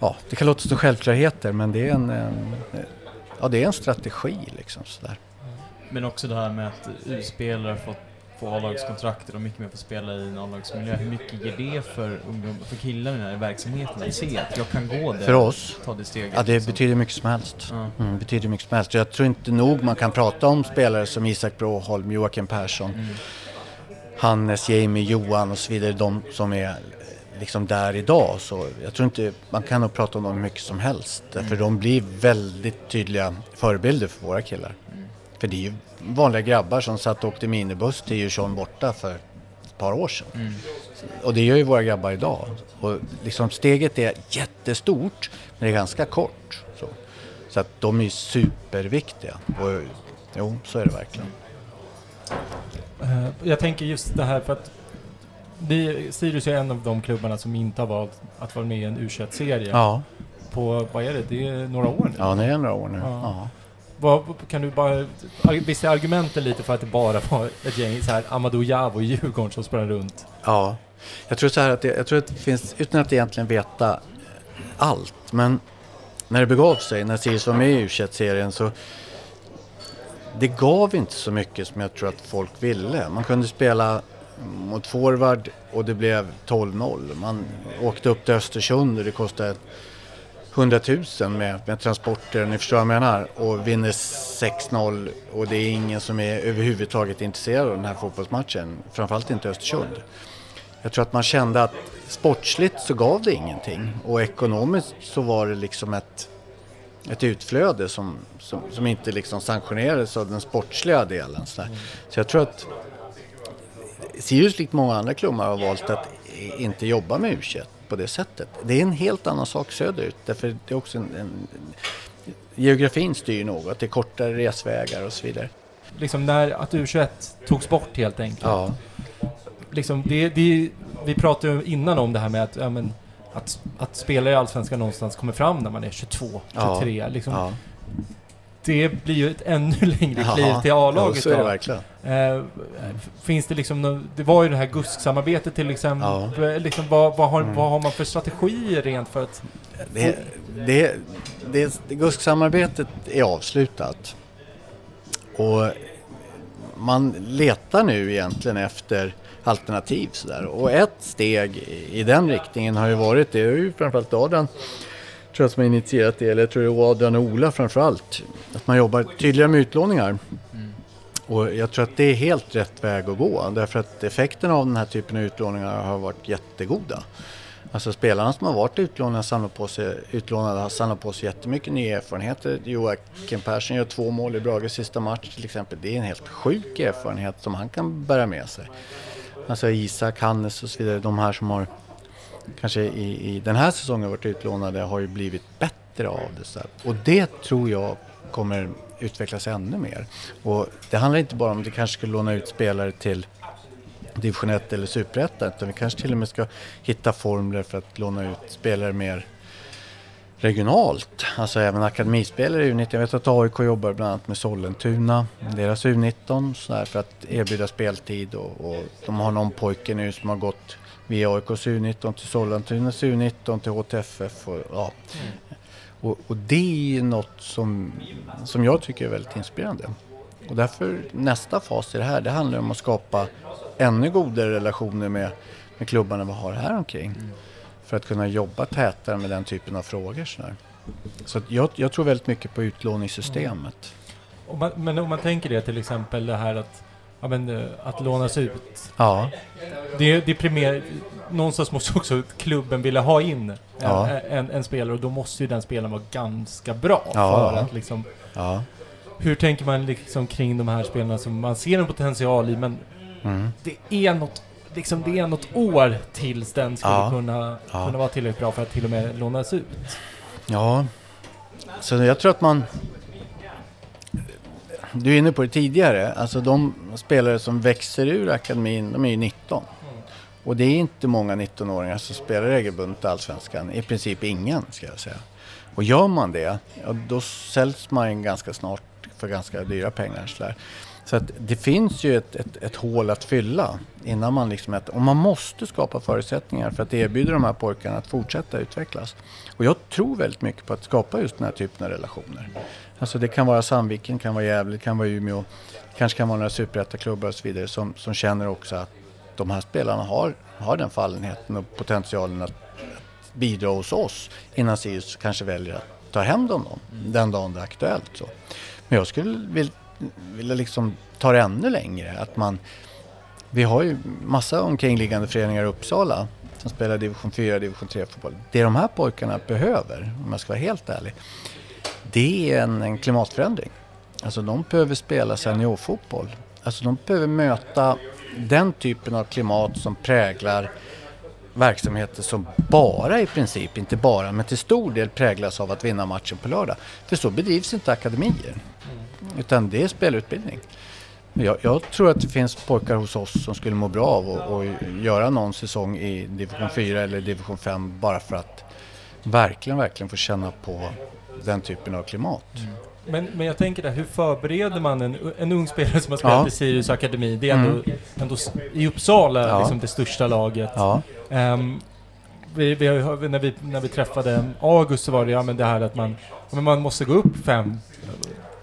ja, det kan låta som självklarheter men det är en, en, ja, det är en strategi liksom sådär. Men också det här med att U-spelare fått få A-lagskontrakter och mycket mer få spela i en A-lagsmiljö. Hur mycket ger det för, ungdom, för killarna i verksamheten att se att jag kan gå där För oss? ta det steget? Ja, det liksom? betyder mycket som helst. Ja. Mm, betyder mycket som helst. Jag tror inte nog man kan prata om spelare som Isak Broholm, Joakim Persson, Mm. Hannes, Jamie, Johan och så vidare. De som är liksom där idag. Så jag tror inte, man kan nog prata om dem hur mycket som helst. För de blir väldigt tydliga förebilder för våra killar. För det är ju vanliga grabbar som satt och åkte minibuss till Djursholm borta för ett par år sedan. Mm. Och det gör ju våra grabbar idag. Och liksom steget är jättestort, men det är ganska kort. Så, så att de är superviktiga. Och, jo, så är det verkligen. Eh, Jag tänker just det här för att vi, Sirius är en av de klubbarna som inte har valt att vara med i en U21-serie Ja, på, vad är det, det är några år nu? ja det är några år nu. Ja. Ja. Vad, kan du bara, visa argumenten lite för att det bara var ett gäng så här Amadou Javo i Djurgården som sprang runt? Ja, jag tror så här att det, jag tror att det finns, utan att egentligen veta eh, allt, men när det begav sig, när Sirius var med i u serien så det gav inte så mycket som jag tror att folk ville. Man kunde spela mot forward och det blev 12-0. Man åkte upp till Östersund och det kostade 100 000 med, med transporter, ni förstår vad jag menar, och vinner 6-0 och det är ingen som är överhuvudtaget intresserad av den här fotbollsmatchen. Framförallt inte Östersund. Jag tror att man kände att sportsligt så gav det ingenting och ekonomiskt så var det liksom ett, ett utflöde som, som, som inte liksom sanktionerades av den sportsliga delen. Så, så jag tror att Sirius likt många andra klubbar har valt att inte jobba med u på det sättet. Det är en helt annan sak söderut därför det är också en, en geografin styr något. Det är kortare resvägar och så vidare. Liksom när att U21 togs bort helt enkelt. Ja, Liksom det, det, vi pratade ju innan om det här med att, ja, men, att, att spelare i Allsvenskan någonstans kommer fram när man är 22, Ja. 23. Liksom, ja. Det blir ju ett ännu [laughs] längre Ja, kliv till ja, A-laget. så är det. Eh, finns det liksom, det var ju det här GUSK-samarbetet till exempel. Liksom, vad, vad, har, Mm. vad har man för strategier rent för att... Det, det, det, det GUSK-samarbetet är avslutat. Och man letar nu egentligen efter alternativ sådär. Och ett steg i den riktningen har ju varit, det är ju framförallt Adrian tror jag som har initierat det, eller jag tror det är Adrian och Ola framförallt. Att man jobbar tydligare med utlåningar. Och jag tror att det är helt rätt väg att gå därför att effekten av den här typen av utlåningar har varit jättegoda. Alltså spelarna som har varit utlånade, samlat på sig, utlånade har samlat på sig jättemycket nya erfarenheter. Joakim Persson gör två mål i Brages sista match till exempel. Det är en helt sjuk erfarenhet som han kan bära med sig. Alltså Isak, Hannes och så vidare, de här som har kanske i, i den här säsongen varit utlånade har ju blivit bättre av det. Så här. Och det tror jag kommer utvecklas ännu mer. Och det handlar inte bara om att vi kanske ska låna ut spelare till division 1 eller superettan utan vi kanske till och med ska hitta formler för att låna ut spelare mer regionalt. Alltså även akademispelare i U19. Jag vet att AIK jobbar bland annat med Sollentuna, deras U19 så där, för att erbjuda speltid och, och de har någon pojke nu som har gått via AIKs U19 till Sollentunas U19 till HTFF. Och, ja. och, och det är något som, som jag tycker är väldigt inspirerande. Och därför nästa fas i det här, det handlar om att skapa ännu godare relationer med, med klubbarna vi har här omkring. För att kunna jobba tätare med den typen av frågor. Så, där. så jag, jag tror väldigt mycket på utlåningssystemet. Om man, men om man tänker det till exempel det här att, ja, men, eh, att lånas ut. Ja, Det, det primer, någonstans måste också klubben vilja ha in en, Ja. en, en spelare och då måste ju den spelaren vara ganska bra. Ja. För att liksom, ja. hur tänker man liksom kring de här spelarna som man ser en potential i men Mm. det är något Liksom det är något år tills den skulle kunna, kunna vara tillräckligt bra för att till och med lånas ut. Ja, så jag tror att man... Du är inne på det tidigare, alltså de spelare som växer ur akademin, de är ju 19. Och det är inte många 19-åringar som spelar regelbundet i Allsvenskan, i princip ingen ska jag säga. Och gör man det, ja, då säljs man ganska snart för ganska dyra pengar. Så, där. så att det finns ju ett, ett, ett hål att fylla innan man liksom... Ett, och man måste skapa förutsättningar för att erbjuda de här pojkarna att fortsätta utvecklas. Och jag tror väldigt mycket på att skapa just den här typen av relationer. Alltså det kan vara Sandviken, kan vara Gävle, kan vara Umeå, kanske kan vara några superettaklubbar och så vidare som, som känner också att de här spelarna har, har den fallenheten och potentialen att, bidra hos oss innan Sirius kanske väljer att ta hem dem den dagen det är aktuellt. Så. Men jag skulle vilja, vilja liksom ta det ännu längre. Att man, vi har ju massa omkringliggande föreningar i Uppsala som spelar division 4 division 3 fotboll. Det de här pojkarna behöver, om jag ska vara helt ärlig, det är en, en klimatförändring. Alltså de behöver spela seniorfotboll. Alltså de behöver möta den typen av klimat som präglar verksamheter som bara i princip, inte bara, men till stor del präglas av att vinna matchen på lördag. För så bedrivs inte akademier. Utan det är spelutbildning. Jag, jag, tror att det finns pojkar hos oss som skulle må bra av att göra någon säsong i division 4 eller division 5 bara för att verkligen, verkligen få känna på den typen av klimat. Mm. Men, men jag tänker där, hur förbereder man en, en ung spelare som har spelat ja. i Sirius Akademi? Det är ändå, mm. ändå i Uppsala ja. liksom det största laget. Ja. Um, vi, vi, när, vi, när vi träffade August så var det ja, men det här att man, man måste gå upp fem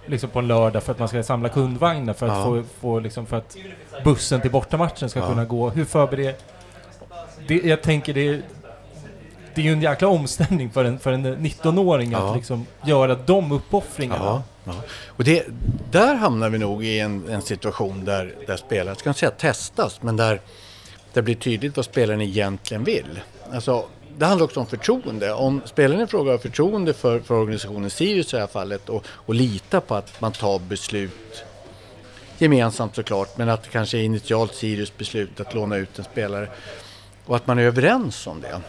liksom på en lördag för att man ska samla kundvagnar för att, ja. få, få liksom, för att bussen till bortamatchen ska ja. kunna gå. Hur förbereder... Det, jag tänker det, det är ju en jäkla omställning för en, för en 19-åring ja. att liksom göra de uppoffringarna. Ja. Och det, där hamnar vi nog i en, en situation där, där spelare, jag ska inte säga testas, men där det blir tydligt vad spelaren egentligen vill. Alltså, det handlar också om förtroende. Om spelaren i fråga har förtroende för, för organisationen Sirius i det här fallet och, och litar på att man tar beslut gemensamt såklart, men att det kanske är initialt Sirius beslut att låna ut en spelare och att man är överens om det.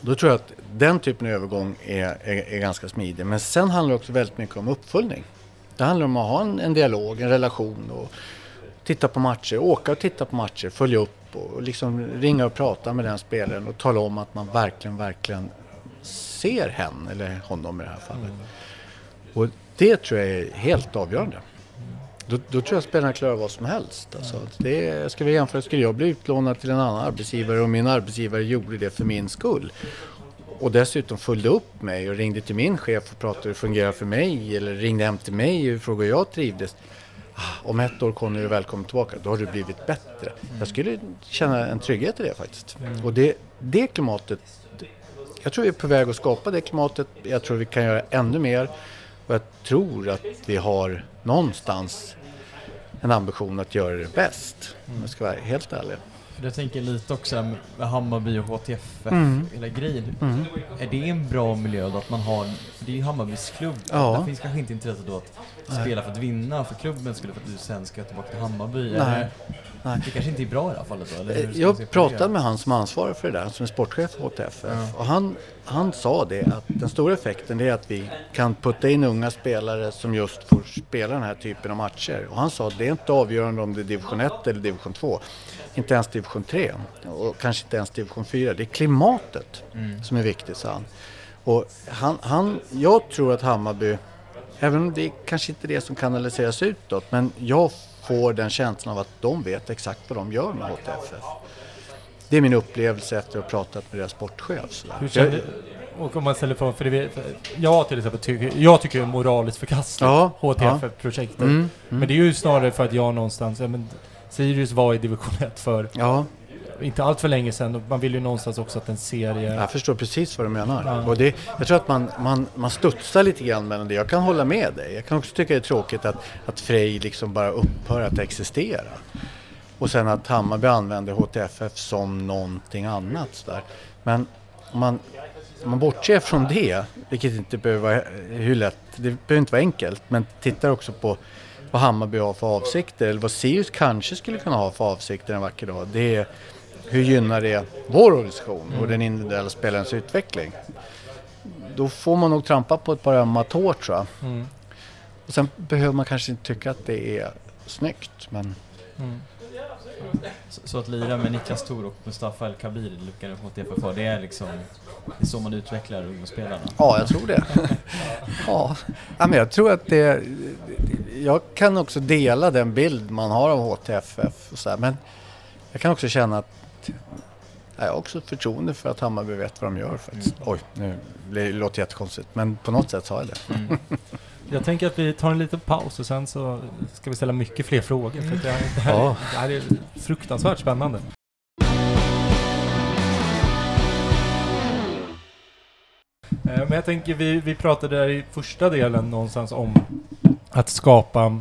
Då tror jag att den typen av övergång är, är, är ganska smidig. Men sen handlar det också väldigt mycket om uppföljning. Det handlar om att ha en, en dialog, en relation och titta på matcher, åka och titta på matcher, följa upp och liksom ringa och prata med den spelaren och tala om att man verkligen, verkligen ser hen eller honom i det här fallet. Mm. Och det tror jag är helt avgörande. Då, då tror jag spelarna klarar vad som helst. Alltså, det, ska vi jämföra, skulle jag bli utlånad till en annan arbetsgivare och min arbetsgivare gjorde det för min skull och dessutom följde upp mig och ringde till min chef och pratade hur det fungerar för mig eller ringde hem till mig och frågade hur jag trivdes. Om ett år kommer du välkommen tillbaka, då har du blivit bättre. Jag skulle känna en trygghet i det faktiskt. Mm. Och det, det klimatet, jag tror vi är på väg att skapa det klimatet. Jag tror vi kan göra ännu mer. Och jag tror att vi har någonstans en ambition att göra det bäst. Om jag ska vara helt ärlig. Jag tänker lite också med Hammarby och HTFF, mm. hela grejen. Mm. Är det en bra miljö då att man har, det är ju Hammarbys klubb, ja. där finns kanske inte intresse då att Nej. spela för att vinna för klubben skulle för att du sen ska tillbaka till Hammarby? Nej. Nej. Det kanske inte är bra i det här fallet då? Eller jag pratade med han som ansvarar för det där, som är sportchef på HTFF. Ja. Och han, han sa det att den stora effekten är att vi kan putta in unga spelare som just får spela den här typen av matcher. Och han sa att det är inte avgörande om det är division 1 eller division 2 inte ens division 3 och kanske inte ens division 4. Det är klimatet mm. som är viktigt, sa han. Och han, han, jag tror att Hammarby, även om det kanske inte är det som kanaliseras utåt, men jag får den känslan av att de vet exakt vad de gör med HTFF. Det är min upplevelse efter att ha pratat med deras sportchef. Hur känner, och om man ställer frågan, för det, för jag till exempel tycker, jag tycker det är moraliskt förkastligt, ja, HTFF-projektet. Ja. Mm, mm. Men det är ju snarare för att jag någonstans, ja, men Sirius var i division 1 för ja. inte allt för länge sedan man vill ju någonstans också att en serie... Jag förstår precis vad du menar. Ja. Och det, jag tror att man, man, man studsar lite grann mellan det. Jag kan hålla med dig. Jag kan också tycka det är tråkigt att, att Frej liksom bara upphör att existera. Och sen att Hammarby använder HTFF som någonting annat. Sådär. Men om man, om man bortser från det, vilket inte behöver vara hur lätt, det behöver inte vara enkelt, men tittar också på vad Hammarby har för avsikter eller vad Sirius kanske skulle kunna ha för avsikter en vacker dag. Det är hur gynnar det vår organisation och mm. den individuella spelarens utveckling. Då får man nog trampa på ett par ömma tår tror jag. Mm. Och sen behöver man kanske inte tycka att det är snyggt men mm. Så, så, att lira med Niklas Thor och Mustafa El Kabir lyckades mot DFF, det är liksom det är så man utvecklar ungdomsspelarna? Ja, jag tror det. [laughs] ja. ja, men jag tror att det... Jag kan också dela den bild man har av HTFF och så här, men jag kan också känna att jag har också förtroende för att Hammarby vet vad de gör faktiskt. Mm. Oj, nu det låter jättekonstigt, men på något sätt har jag det. Mm. [laughs] Jag tänker att vi tar en liten paus och sen så ska vi ställa mycket fler frågor. För det, här, det, här, ja. det här är fruktansvärt spännande. Eh, men jag tänker, vi, vi pratade där i första delen någonstans om att skapa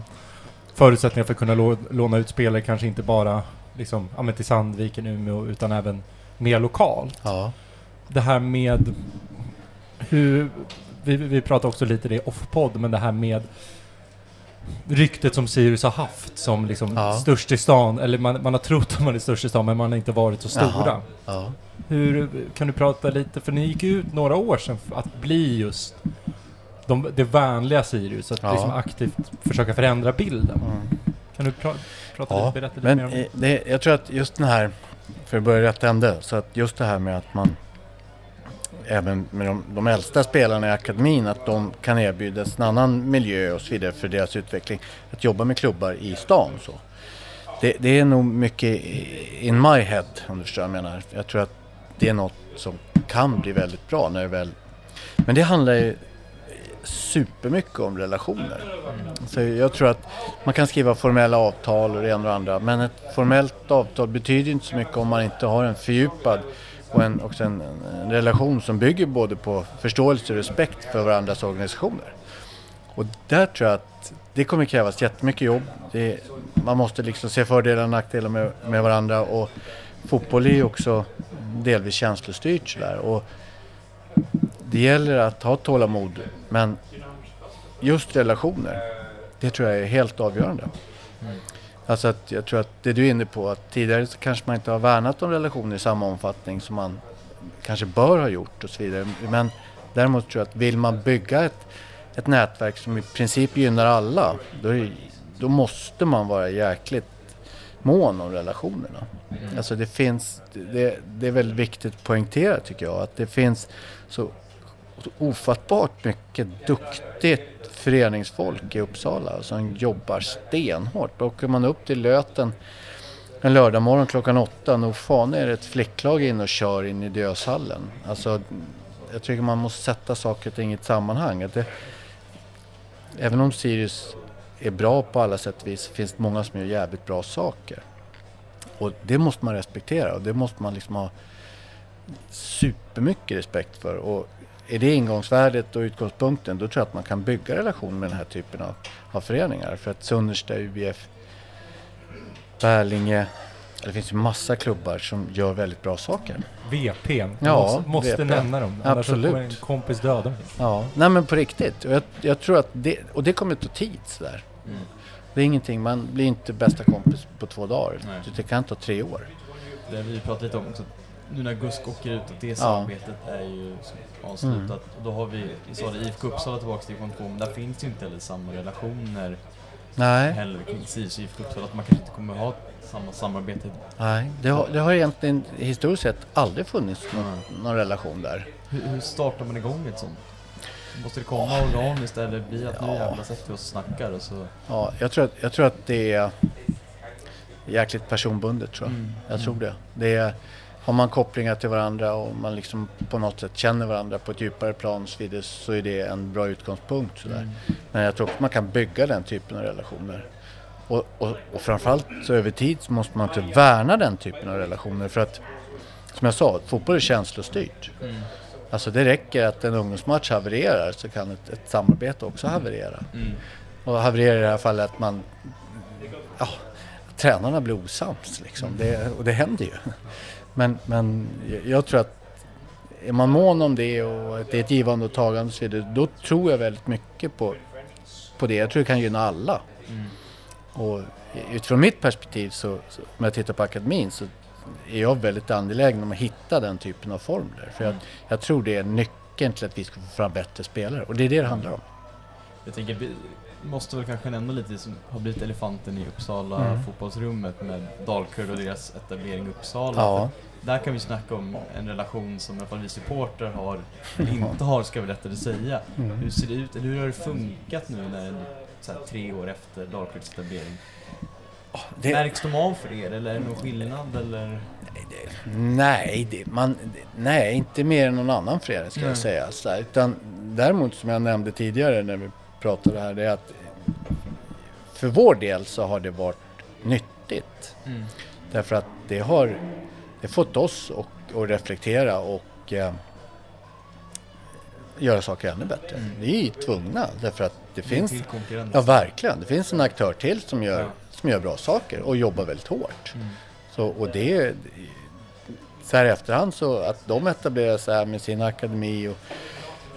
förutsättningar för att kunna låna ut spelare, kanske inte bara liksom, ja, till Sandviken, Umeå, utan även mer lokalt. Ja. Det här med hur, vi, vi pratade också lite det off-podd, men det här med ryktet som Sirius har haft som liksom Ja. störst i stan, eller man, man har trott att man är störst i stan men man har inte varit så stora. Ja. Hur, kan du prata lite, för ni gick ut några år sedan att bli just de, det vänliga Sirius, att Ja. liksom aktivt försöka förändra bilden. Mm. Kan du pra, prata Ja, lite, berätta lite Men mer om det? eh, det, jag tror att just den här, för att börja i rätt ände, så att just det här med att man även med de, de äldsta spelarna i akademin, att de kan erbjudas en annan miljö och så vidare för deras utveckling. Att jobba med klubbar i stan så. Det, det är nog mycket in my head om du förstår vad jag menar. Jag tror att det är något som kan bli väldigt bra när det väl... Men det handlar ju supermycket om relationer. Så jag tror att man kan skriva formella avtal och det ena och det andra. Men ett formellt avtal betyder inte så mycket om man inte har en fördjupad och en, också en, en relation som bygger både på förståelse och respekt för varandras organisationer. Och där tror jag att det kommer krävas jättemycket jobb. Det, man måste liksom se fördelar och nackdelar med, med varandra och fotboll är ju också delvis känslostyrt sådär. Och det gäller att ha tålamod men just relationer, det tror jag är helt avgörande. Mm. Alltså att jag tror att det du är inne på, att tidigare så kanske man inte har värnat om relationer i samma omfattning som man kanske bör ha gjort och så vidare. Men däremot tror jag att vill man bygga ett, ett nätverk som i princip gynnar alla, då, är, då måste man vara jäkligt mån om relationerna. Alltså det finns, det, det är väldigt viktigt att poängtera tycker jag, att det finns så så ofattbart mycket duktigt föreningsfolk i Uppsala som jobbar stenhårt. Åker man upp till Löten en lördag morgon klockan åtta, nog fan är det ett flicklag inne och kör in i Döshallen. Alltså, jag tycker man måste sätta saker och ting i ett sammanhang. Att det, även om Sirius är bra på alla sätt och vis finns det många som gör jävligt bra saker. Och det måste man respektera och det måste man liksom ha supermycket respekt för. Och är det ingångsvärdet och utgångspunkten då tror jag att man kan bygga relation med den här typen av, av föreningar. För att Sunnersta, UBF, Bärlinge, det finns ju massa klubbar som gör väldigt bra saker. VP, Ja, måste, måste VP. nämna dem. Annars Absolut. kommer en kompis döda mig. Ja, nej men på riktigt. Och jag, jag tror att det, och det kommer att ta tid sådär. Mm. Det är ingenting, man blir inte bästa kompis på två dagar. Nej. Det kan ta tre år. Det har vi pratat lite om också. Nu när Gusk åker ut, att det samarbetet är ju så avslutat. Mm. Då har vi, vi sa det, IFK Uppsala tillbaka till division 2, men där finns ju inte heller samma relationer Nej, heller kring SIS IFK Uppsala. Att man kanske inte kommer ha samma samarbete. nej. Det, har, det har egentligen historiskt sett aldrig funnits någon, någon relation där. Hur, hur startar man igång ett sånt? Måste det komma organiskt eller det att nu Ja. jävla sätter vi oss och snackar och så... Ja, jag tror att, jag tror att det är jäkligt personbundet tror jag. Mm. Jag tror det. det är, har man kopplingar till varandra och man liksom på något sätt känner varandra på ett djupare plan så är det en bra utgångspunkt. Sådär. Mm. Men jag tror också man kan bygga den typen av relationer. Och, och, och framförallt så över tid så måste man också värna den typen av relationer för att som jag sa, fotboll är känslostyrt. Mm. Alltså det räcker att en ungdomsmatch havererar så kan ett, ett samarbete också haverera. Mm. Och havererar i det här fallet att man, ja, tränarna blir osams liksom. Det, och det händer ju. Men, men jag- tror att är man mån om det och det är ett givande och tagande så vidare, då tror jag väldigt mycket på, på det. Jag tror det kan gynna alla. Mm. Och utifrån mitt perspektiv så, så om jag tittar på akademin så är jag väldigt angelägen om att hitta den typen av formler. För jag, Mm. jag tror det är nyckeln till att vi ska få fram bättre spelare. Och det är det det handlar om. Jag tänker, vi måste väl kanske nämna lite som har blivit elefanten i Uppsala Mm. fotbollsrummet med Dalkurd och deras etablering i Uppsala. Ja. Där kan vi snacka om en relation som i alla fall vi supportrar har, eller inte har ska vi lättare säga. Mm. Hur ser det ut, eller hur har det funkat nu när, så här, tre år efter Dalkurds etablering? Det, Märks de av för er eller är det någon skillnad eller? Nej, det, man, nej, inte mer än någon annan förening ska Nej. jag säga. Så utan däremot som jag nämnde tidigare när vi pratade här, det är att för vår del så har det varit nyttigt. Mm. Därför att det har, det har fått oss att, reflektera och eh, göra saker ännu bättre. Mm. Vi är tvungna därför att det finns, Till konkurrens. ja verkligen, det finns en aktör till som gör, Ja. som gör bra saker och jobbar väldigt hårt. Mm. Så, och det, så här i efterhand så att de etablerar sig här med sin akademi och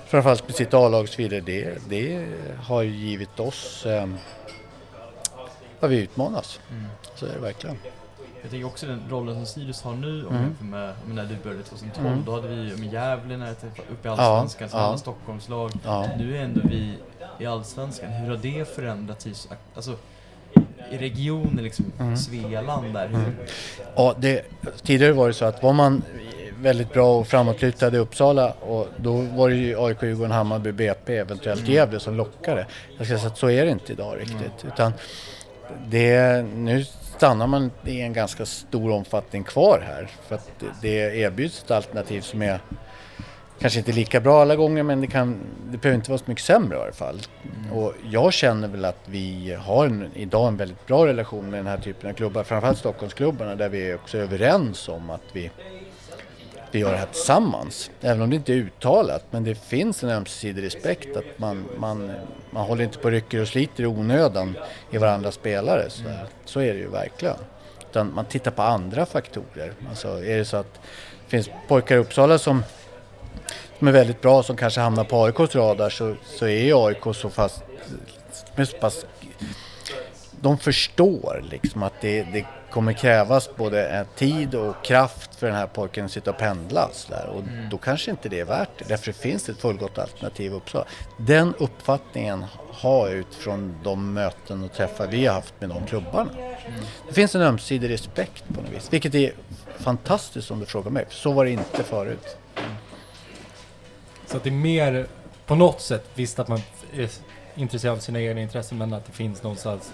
framförallt med sitt A-lag och så vidare, det, det har ju givit oss eh, vi utmanas. Mm. Så är det verkligen. Jag tänker också den rollen som Sirius har nu, om Mm. jämför med men när du började 2012, Mm. då hade vi med Gävle när uppe i Ja, Allsvenskan, som ja. alla Stockholmslag. Ja. Nu är ändå vi i Allsvenskan. Hur har det förändrat alltså, i regionen, liksom, Mm. Svealand där? Mm. Ja, det, tidigare var det så att var man väldigt bra och framåtlutad i Uppsala och då var det ju AIK, Djurgården, Hammarby, BP, eventuellt Mm. Gävle som lockade. Jag ska säga att så är det inte idag riktigt. Utan det, nu stannar man i en ganska stor omfattning kvar här för att det, erbjuds ett alternativ som är kanske inte lika bra alla gånger men det, kan, det behöver inte vara så mycket sämre i alla fall. Och jag känner väl att vi har en, idag en väldigt bra relation med den här typen av klubbar, framförallt Stockholmsklubbarna där vi är också överens om att vi, vi gör det här tillsammans. Även om det inte är uttalat, men det finns en ömsesidig respekt att man, man, man håller inte på och rycker och sliter i onödan i varandras spelare. Så, mm. så är det ju verkligen. Utan man tittar på andra faktorer. Alltså är det så att det finns pojkar i Uppsala som som är väldigt bra som kanske hamnar på AIKs radar så, så är ju AIK så fast, så pass de förstår liksom att det, det kommer krävas både eh, tid och kraft för den här pojken att sitta och pendla. Där. Och då kanske inte det är värt det, därför det finns ett fullgott alternativ i Uppsala. Den uppfattningen har jag utifrån de möten och träffar vi har haft med de klubbarna. Det finns en ömsesidig respekt på något vis, vilket är fantastiskt om du frågar mig, så var det inte förut. Så att det är mer, på något sätt, visst att man är intresserad av sina egna intressen, men att det finns någonstans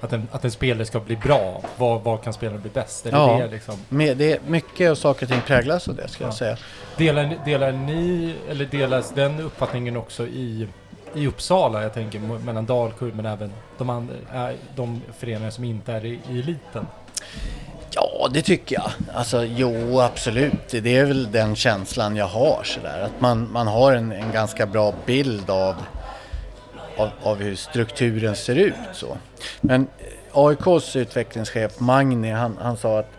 att en, att en spelare ska bli bra. Var, var kan spelaren bli bäst? Är Ja. det liksom? Med det, mycket av saker och ting präglas av det ska jag Ja. säga. Delar, delar ni, eller delas den uppfattningen också i, i Uppsala? Jag tänker mellan Dalkurd men även de, andra, äh, de föreningar som inte är i, i eliten. Ja, det tycker jag. Alltså, jo, absolut. Det är väl den känslan jag har sådär. Att man, man har en, en ganska bra bild av, av, av hur strukturen ser ut. Så. Men eh, AIKs utvecklingschef Magni, han, han sa att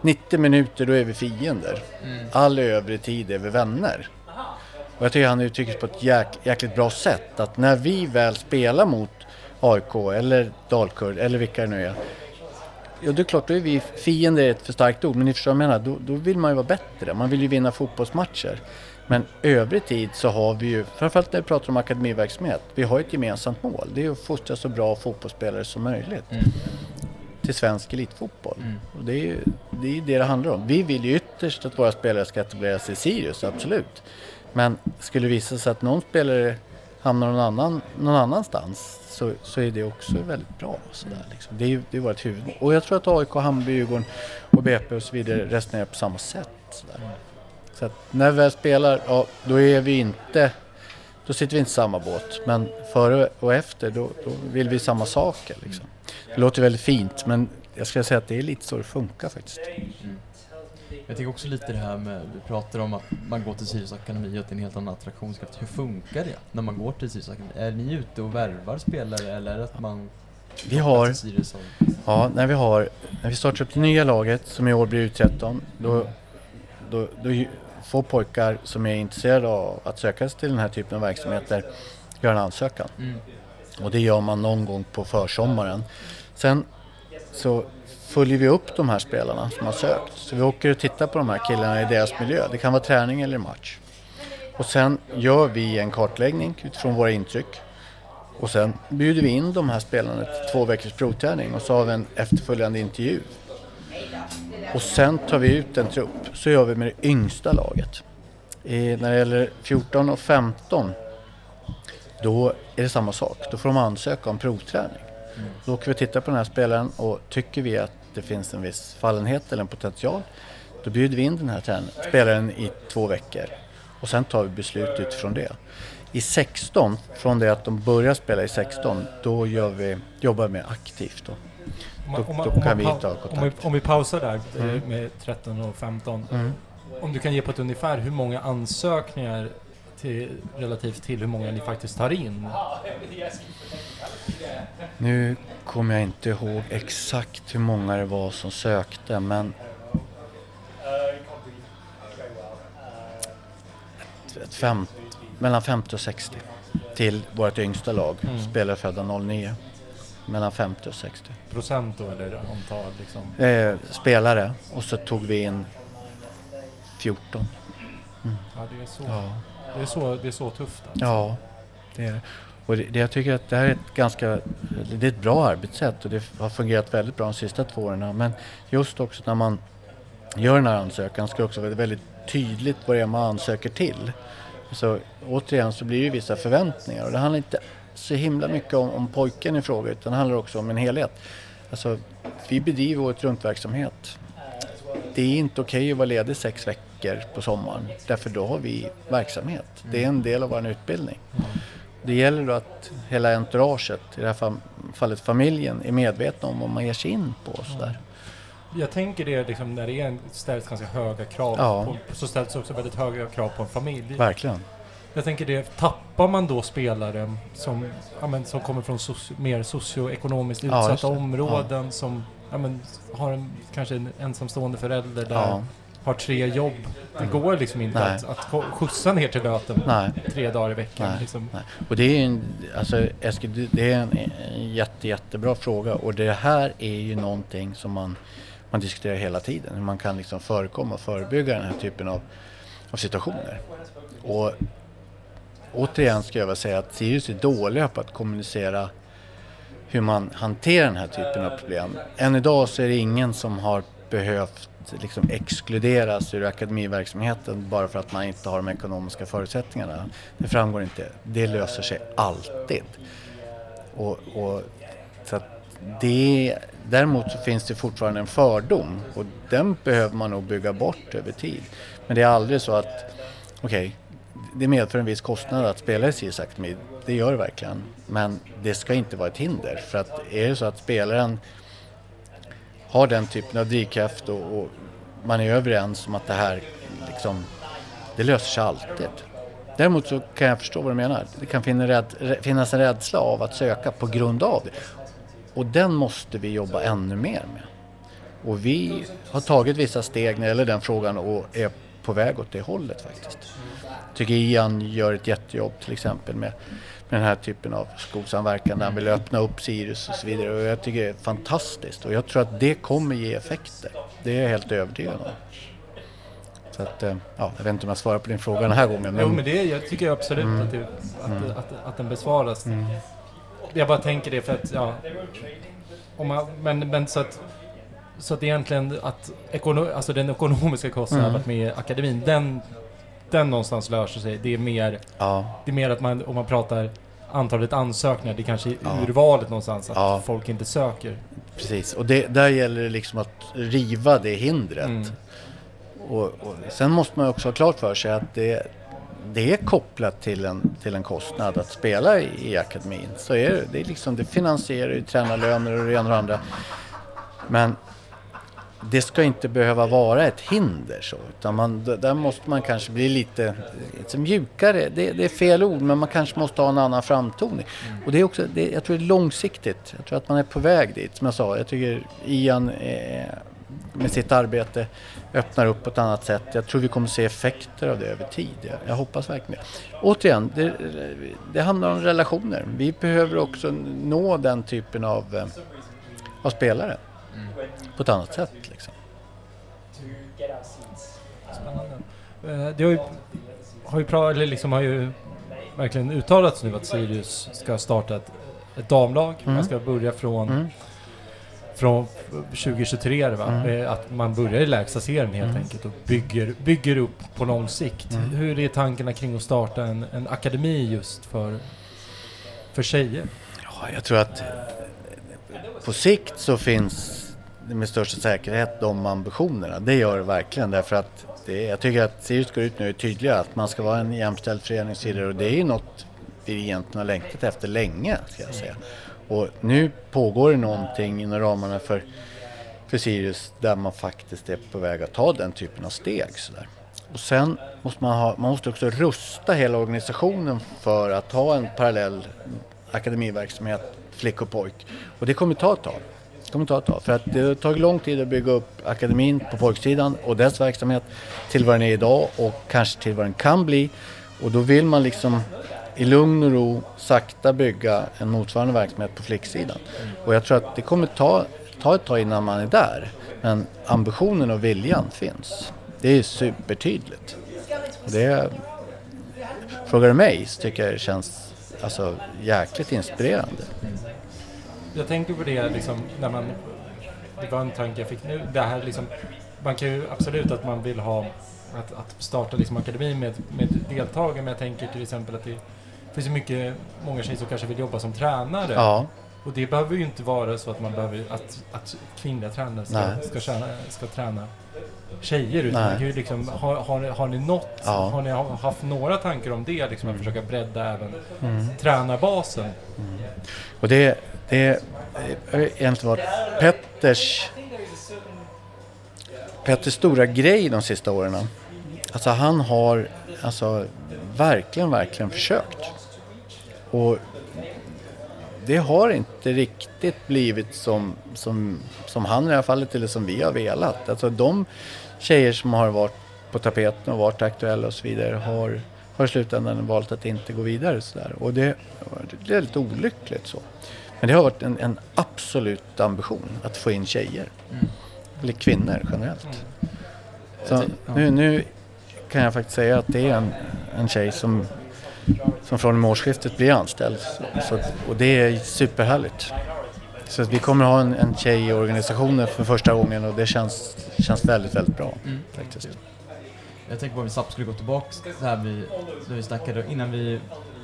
90 minuter då är vi fiender. All övrig tid är vi vänner. Och jag tycker han uttrycker sig på ett jäk, jäkligt bra sätt. Att när vi väl spelar mot AIK eller Dalkurd eller vilka det nu är. Ja, det är klart, då är vi fiender är ett för starkt ord, men ni förstår vad jag menar. Då, då vill man ju vara bättre. Man vill ju vinna fotbollsmatcher. Men övrig tid så har vi ju, framförallt när vi pratar om akademiverksamhet, vi har ett gemensamt mål. Det är att fostra så bra fotbollsspelare som möjligt till svensk elitfotboll. Mm. Och det är ju det, är det det handlar om. Vi vill ju ytterst att våra spelare ska etablera sig i Sirius, absolut. Men skulle det visa sig att någon spelare hamnar någon, annan, någon annanstans så, så är det också väldigt bra. Sådär, liksom. Det är det är vårt huvudmål. Och jag tror att AIK, Hammarby, Djurgården och BP och så vidare resonerar på samma sätt. Sådär. Så när vi väl spelar, ja, då är vi inte då sitter vi inte i samma båt. Men före och efter, då, då vill vi samma saker. Liksom. Det låter väldigt fint, men jag ska säga att det är lite så det funkar faktiskt. Jag tänker också lite det här med, du pratar om att man går till Sirius Akademi och att det är en helt annan attraktionskraft. Hur funkar det när man går till Sirius Akademi? Är ni ute och värvar spelare eller är det att man Vi har, ja, när vi har, när vi startar upp det nya laget som i år blir U13, då, då, då får pojkar som är intresserade av att söka sig till den här typen av verksamheter göra en ansökan. Mm. Och det gör man någon gång på försommaren. Sen så följer vi upp de här spelarna som har sökt. Så vi åker och tittar på de här killarna i deras miljö. Det kan vara träning eller match. Och sen gör vi en kartläggning utifrån våra intryck. Och sen bjuder vi in de här spelarna till två veckors provträning och så har vi en efterföljande intervju. Och sen tar vi ut en trupp. Så gör vi med det yngsta laget. I, när det gäller 14 och 15 då är det samma sak. Då får de ansöka om provträning. Då åker vi och tittar på den här spelaren och tycker vi att det finns en viss fallenhet eller en potential då bjuder vi in den här spelaren i två veckor och sen tar vi beslut utifrån det. I 16, från det att de börjar spela i 16, då gör vi, jobbar vi mer aktivt. Då. Då- då kan vi pau- ta om, vi, kontakt. om vi pausar där eh, Mm. med 13 och 15. Mm. Om du kan ge på ett ungefär hur många ansökningar till, relativt till hur många ni faktiskt tar in? Nu kommer jag inte ihåg exakt hur många det var som sökte men ett fem, mellan 50 och 60 till vårt yngsta lag, Mm. spelare födda 09. Mellan 50 och 60. Procent då eller antal liksom? Eh, spelare och så tog vi in 14. Mm. Ja, det är så. Ja. Det är så, det är så tufft alltså. Ja, det är. Och det, det, jag tycker att det här är ett ganska, det är ett bra arbetssätt och det har fungerat väldigt bra de sista två åren. Men just också när man gör den här ansökan ska det också vara väldigt tydligt vad det är man ansöker till. Så återigen så blir det vissa förväntningar och det handlar inte så himla mycket om, om pojken i fråga utan det handlar också om en helhet. Alltså, vi bedriver året runt-verksamhet. Det är inte okej okay att vara ledig sex veckor på sommaren därför då har vi verksamhet. Det är en del av vår utbildning. Det gäller då att hela entouraget, i det här fallet familjen, är medvetna om vad man ger sig in på. Sådär. Jag tänker det liksom, när det ställs ganska höga krav, ja. på, så ställs också väldigt höga krav på en familj. Verkligen. Jag tänker det, tappar man då spelare som, ja, men, som kommer från socio, mer socioekonomiskt utsatta ja, områden ja. som ja, men, har en, kanske en ensamstående förälder där har tre jobb. Det mm. går liksom inte att, att skjutsa ner till Löten Nej. tre dagar i veckan. Nej. Liksom. Och det är en, alltså Eskil, det är en jätte, jättebra fråga och det här är ju någonting som man, man diskuterar hela tiden. Hur man kan liksom förekomma och förebygga den här typen av, av situationer. Och återigen ska jag väl säga att Sirius är dåliga på att kommunicera hur man hanterar den här typen av problem. Än idag så är det ingen som har behövt liksom exkluderas ur akademiverksamheten bara för att man inte har de ekonomiska förutsättningarna. Det framgår inte. Det löser sig alltid. Och, och så det, däremot så finns det fortfarande en fördom och den behöver man nog bygga bort över tid. Men det är aldrig så att, okej, okay, det medför en viss kostnad att spela i Sirius Academy, Det gör det verkligen. Men det ska inte vara ett hinder. För att är det så att spelaren har den typen av drivkraft och, och, man är överens om att det här liksom, det löser sig alltid. Däremot så kan jag förstå vad du menar. Det kan finnas en rädsla av att söka på grund av det. Och den måste vi jobba ännu mer med. Och vi har tagit vissa steg när det gäller den frågan och är på väg åt det hållet faktiskt. Jag tycker Ian gör ett jättejobb till exempel med med den här typen av skolsamverkan där han vill öppna upp Sirius och så vidare. Och jag tycker det är fantastiskt och jag tror att det kommer ge effekter. Det är jag helt övertygad om. Så att, eh, ja, jag vet inte om jag svarar på din fråga den här gången. Men... Jo, men det, jag tycker absolut mm. att, det, att, mm. att, att, att, den besvaras. Mm. Jag bara tänker det för att, ja. Om man, men, men så att så att egentligen att ekono, alltså den ekonomiska kostnaden mm. att med akademin, den den någonstans löser sig. Det är mer, ja. det är mer att man, om man pratar antalet ansökningar, det kanske är ja. urvalet någonstans, att ja. folk inte söker. Precis, och det, där gäller det liksom att riva det hindret. Mm. Och, och, sen måste man också ha klart för sig att det, det är kopplat till en, till en kostnad att spela i, i akademin. Så är det, det, är liksom, det finansierar ju tränarlöner och det ena och det andra. Men det ska inte behöva vara ett hinder så, utan man, där måste man kanske bli lite, lite mjukare. Det, det, är fel ord, men man kanske måste ha en annan framtoning. Mm. Och det är också, det, jag tror det är långsiktigt. Jag tror att man är på väg dit. Som jag sa, jag tycker Ian eh, med sitt arbete öppnar upp på ett annat sätt. Jag tror vi kommer se effekter av det över tid. Jag, jag hoppas verkligen det. Återigen, det, det handlar om relationer. Vi behöver också nå den typen av, eh, av spelare på ett annat sätt. Liksom. Spännande. Eh, det har ju, har ju, eller liksom har ju verkligen uttalats nu att Sirius ska starta ett, ett damlag. Mm. Man ska börja från mm. Från 2023 va? Mm. Eh, att man börjar i lägsta serien helt mm. enkelt och bygger, bygger upp på lång sikt. Mm. Hur är tankarna kring att starta en, en akademi just för, för tjejer? Ja, jag tror att på sikt så finns med största säkerhet de ambitionerna. Det gör det verkligen därför att det, jag tycker att Sirius går ut nu är tydliga att man ska vara en jämställd föreningssida och det är ju något vi egentligen har längtat efter länge ska jag säga. Och nu pågår det någonting inom ramarna för, för Sirius där man faktiskt är på väg att ta den typen av steg. Så där. Och sen måste man, ha, man måste också rusta hela organisationen för att ha en parallell akademiverksamhet, flick och pojk. Och det kommer ta ett tag. Det kommer ta ett tag. För att det har tagit lång tid att bygga upp akademin på folksidan och dess verksamhet till vad den är idag och kanske till vad den kan bli. Och då vill man liksom i lugn och ro sakta bygga en motsvarande verksamhet på flicksidan. Och jag tror att det kommer ta, ta ett tag innan man är där. Men ambitionen och viljan finns. Det är supertydligt. Och det, frågar du mig så tycker jag det känns alltså, jäkligt inspirerande. Jag tänker på det liksom när man, det var en tanke jag fick nu, det här liksom, man kan ju absolut att man vill ha, att, att starta liksom akademin med, med deltagare, men jag tänker till exempel att det finns ju mycket, många tjejer som kanske vill jobba som tränare. Ja, Och det behöver ju inte vara så att man behöver, att, att kvinnliga tränare ska, Nej. ska, träna, ska träna tjejer utan man kan ju liksom, har, har, ni- har ni något, Ja. har ni ha- haft några tankar om det liksom att försöka bredda även Mm. tränarbasen? och det, det har egentligen varit Petters, Petters stora grej de sista åren. Alltså han har alltså, verkligen, verkligen försökt. Och det har inte riktigt blivit som, som, som han i det här fallet eller som vi har velat. Alltså de tjejer som har varit på tapeten och varit aktuella och så vidare har, har i slutändan valt att inte gå vidare. Så där. Och det, det är lite olyckligt så. Men det har varit en, en absolut ambition att få in tjejer. Eller kvinnor generellt. Så nu, nu kan jag faktiskt säga att det är en, en tjej som, som från och med årsskiftet blir anställd. Så, och det är superhärligt. Så vi kommer ha en, en tjej i organisationen för första gången och det känns, känns väldigt, väldigt bra. Mm. Faktiskt. Jag tänker på om vi snabbt skulle gå tillbaks där vi, där vi snackade innan vi...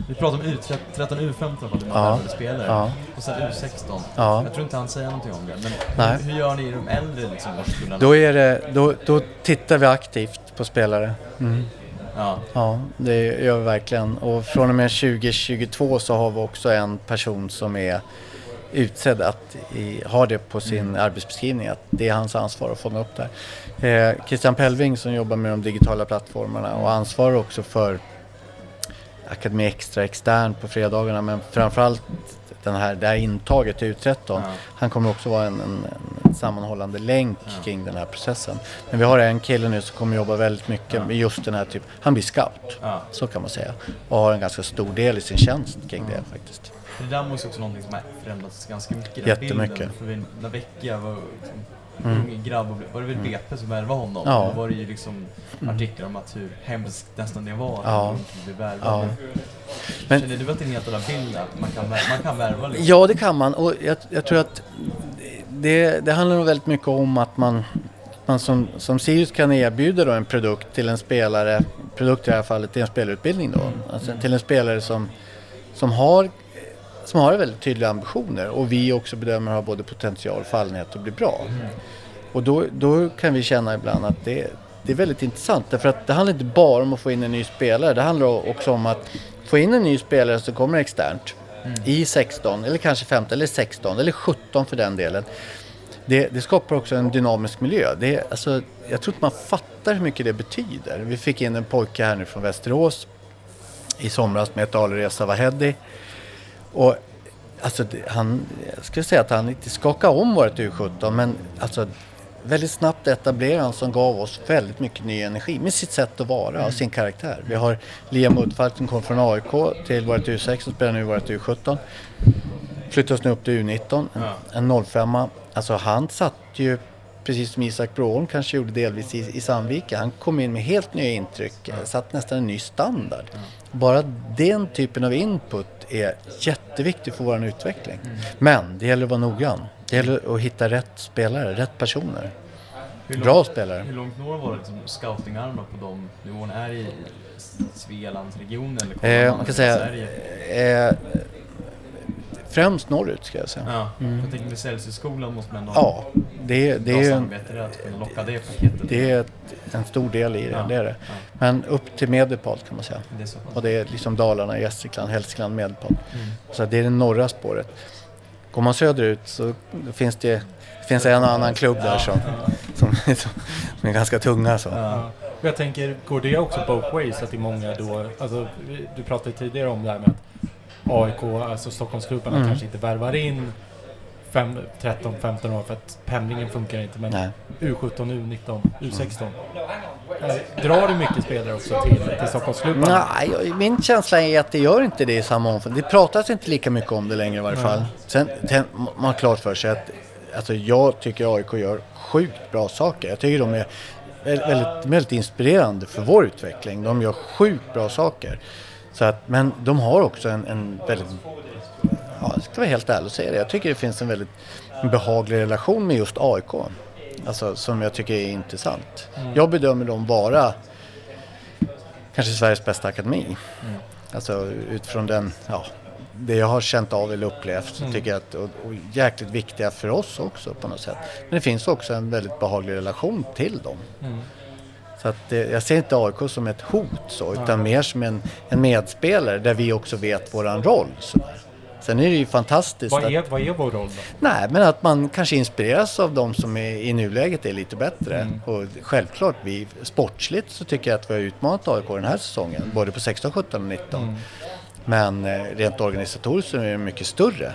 Vi pratade om U13 U15 i alla fall, hur man Ja. spelare. Ja. Och sen U16. Ja. Jag tror inte han säger någonting om det. Men Nej. hur, hur gör ni i de äldre liksom, årskullarna? Då, är det, då, då tittar vi aktivt på spelare. Ja. Ja, det gör vi verkligen. Och från och med 2022 så har vi också en person som är utsedd att i, ha det på sin arbetsbeskrivning, att det är hans ansvar att fånga upp det här. Eh, Christian Pelving som jobbar med de digitala plattformarna och ansvarar också för Akademi Extra extern på fredagarna men framförallt den här, det här intaget till U13. Ja. Han kommer också vara en, en, en sammanhållande länk kring den här processen. Men vi har en kille nu som kommer jobba väldigt mycket Ja. med just den här typen. Han blir scout, Ja. så kan man säga. Och har en ganska stor del i sin tjänst kring det faktiskt. För det där måste också någonting som har förändrats ganska mycket. den Jättemycket. Bilden. För vi, när Vecchia var liksom, Mm. ung grabb och var det väl BP som värvade honom? Ja. Då var det ju liksom artiklar om att hur hemskt nästan det var att Ja. han inte blev värvad. Ja. Men- Känner du att det är en helt annan bild att man kan, man kan värva liksom? Ja, det kan man. Och jag, jag tror att det, det handlar nog väldigt mycket om att man, man som, som Sirius kan erbjuda då en produkt till en spelare, produkt i det här fallet till en spelarutbildning då, alltså till en spelare som, som har som har väldigt tydliga ambitioner och vi också bedömer har både potential och fallenhet att bli bra. Och då, då kan vi känna ibland att det, det är väldigt intressant därför att det handlar inte bara om att få in en ny spelare. Det handlar också om att få in en ny spelare som kommer externt i 16 eller kanske 15 eller 16 eller 17 för den delen. Det, det skapar också en dynamisk miljö. Det, alltså, jag tror inte man fattar hur mycket det betyder. Vi fick in en pojke här nu från Västerås i somras med ett Alireza Vahedi. Och alltså, han, jag skulle säga att han inte skakade om vårt U17 men alltså väldigt snabbt etablerade han som gav oss väldigt mycket ny energi med sitt sätt att vara och sin karaktär. Vi har Liam Uddfalk som kom från AIK till vårt U6 och spelar nu vårt U17. Flyttades nu upp till U19, en, en 05 Alltså han satt ju, precis som Isak Broholm kanske gjorde delvis i, i Sandviken, han kom in med helt nya intryck, satt nästan en ny standard. Bara den typen av input är jätteviktig för vår utveckling. Men det gäller att vara noggrann. Det gäller att hitta rätt spelare, rätt personer. Långt- Bra spelare. Hur långt når våra liksom, scoutingarna på de nivåerna? Är i Svealandsregionen eller Eh, man kan säga Sverige? eh, främst norrut ska jag säga. Ja, jag tänker med Celsiusskolan måste man ändå Ja, det, det är en, att kunna locka det paketet. det är ett, en stor del i det, Ja, det är det. ja. Men upp till Medelpad kan man säga. Det. Och det är liksom Dalarna, Gästrikland, Hälsingland, Medelpad. Mm. Så det är det norra spåret. Går man söderut så finns det, det finns en och annan klubb där som, som, som är ganska tunga. Så. Jag tänker, går det också both ways? Att det är många då, alltså, du pratade tidigare om det här med att AIK, alltså Stockholmsklubbarna Mm. kanske inte värvar in fem, 13, 15 år för att pendlingen funkar inte. Men Nej. U17, U19, U16. Eh, Drar du mycket spelare också till, till Stockholmsklubben? Nej, min känsla är att det gör inte det i samma omfattning. Det pratas inte lika mycket om det längre i varje fall. Sen, sen man har klart för sig att alltså, jag tycker AIK gör sjukt bra saker. Jag tycker de är vä- väldigt, väldigt inspirerande för vår utveckling. De gör sjukt bra saker. Så att, men de har också en, en väldigt, ja, jag ska vara helt ärlig och säga det. Jag tycker det finns en väldigt behaglig relation med just AIK. Alltså som jag tycker är intressant. Jag bedömer dem vara kanske Sveriges bästa akademi. Alltså utifrån den, ja, det jag har känt av eller upplevt så tycker jag att, och, och jäkligt viktiga för oss också på något sätt. Men det finns också en väldigt behaglig relation till dem. Så att jag ser inte AIK som ett hot så, utan mer som en, en medspelare där vi också vet våran roll. Så. Sen är det ju fantastiskt Vad att, är, vad är vår roll då? Nej, men att man kanske inspireras av de som är, i nuläget är lite bättre. Mm. Och självklart, vi, sportsligt så tycker jag att vi har utmanat AIK den här säsongen, både på 16, 17 och 19. Mm. Men eh, rent organisatoriskt så är det mycket större.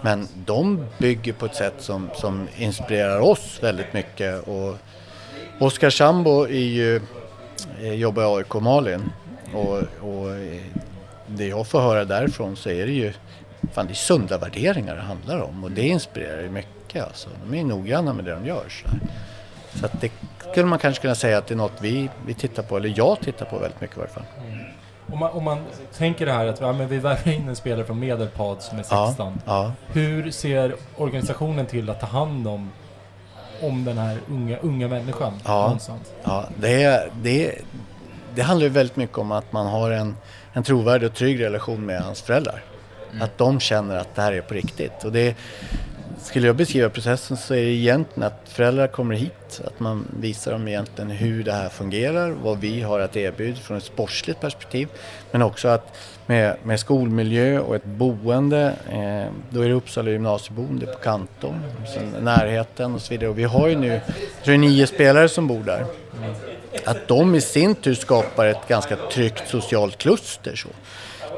Men de bygger på ett sätt som, som inspirerar oss väldigt mycket. Och Oskar Sambo är ju, eh, jobbar i AIK Malin. Och, och eh, det jag får höra därifrån så är det ju fan, det är sunda värderingar det handlar om. Och det inspirerar ju mycket. Alltså. De är noggranna med det de gör. Så, så att det skulle man kanske kunna säga att det är något vi, vi tittar på, eller jag tittar på väldigt mycket i varje fall. Om man, om man tänker det här att ja, men vi värvar in en spelare från Medelpad som är 16. Ja, ja. Hur ser organisationen till att ta hand om, om den här unga, unga människan? Ja. någonstans? Ja, det, det, det handlar ju väldigt mycket om att man har en, en trovärdig och trygg relation med hans föräldrar. Att de känner att det här är på riktigt. Och det, skulle jag beskriva processen så är det egentligen att föräldrar kommer hit, att man visar dem egentligen hur det här fungerar, vad vi har att erbjuda från ett sportsligt perspektiv. Men också att med, med skolmiljö och ett boende, eh, då är det Uppsala gymnasieboende på Kanton, sen närheten och så vidare. Och vi har ju nu, tror nio spelare som bor där att de i sin tur skapar ett ganska tryggt socialt kluster. Så.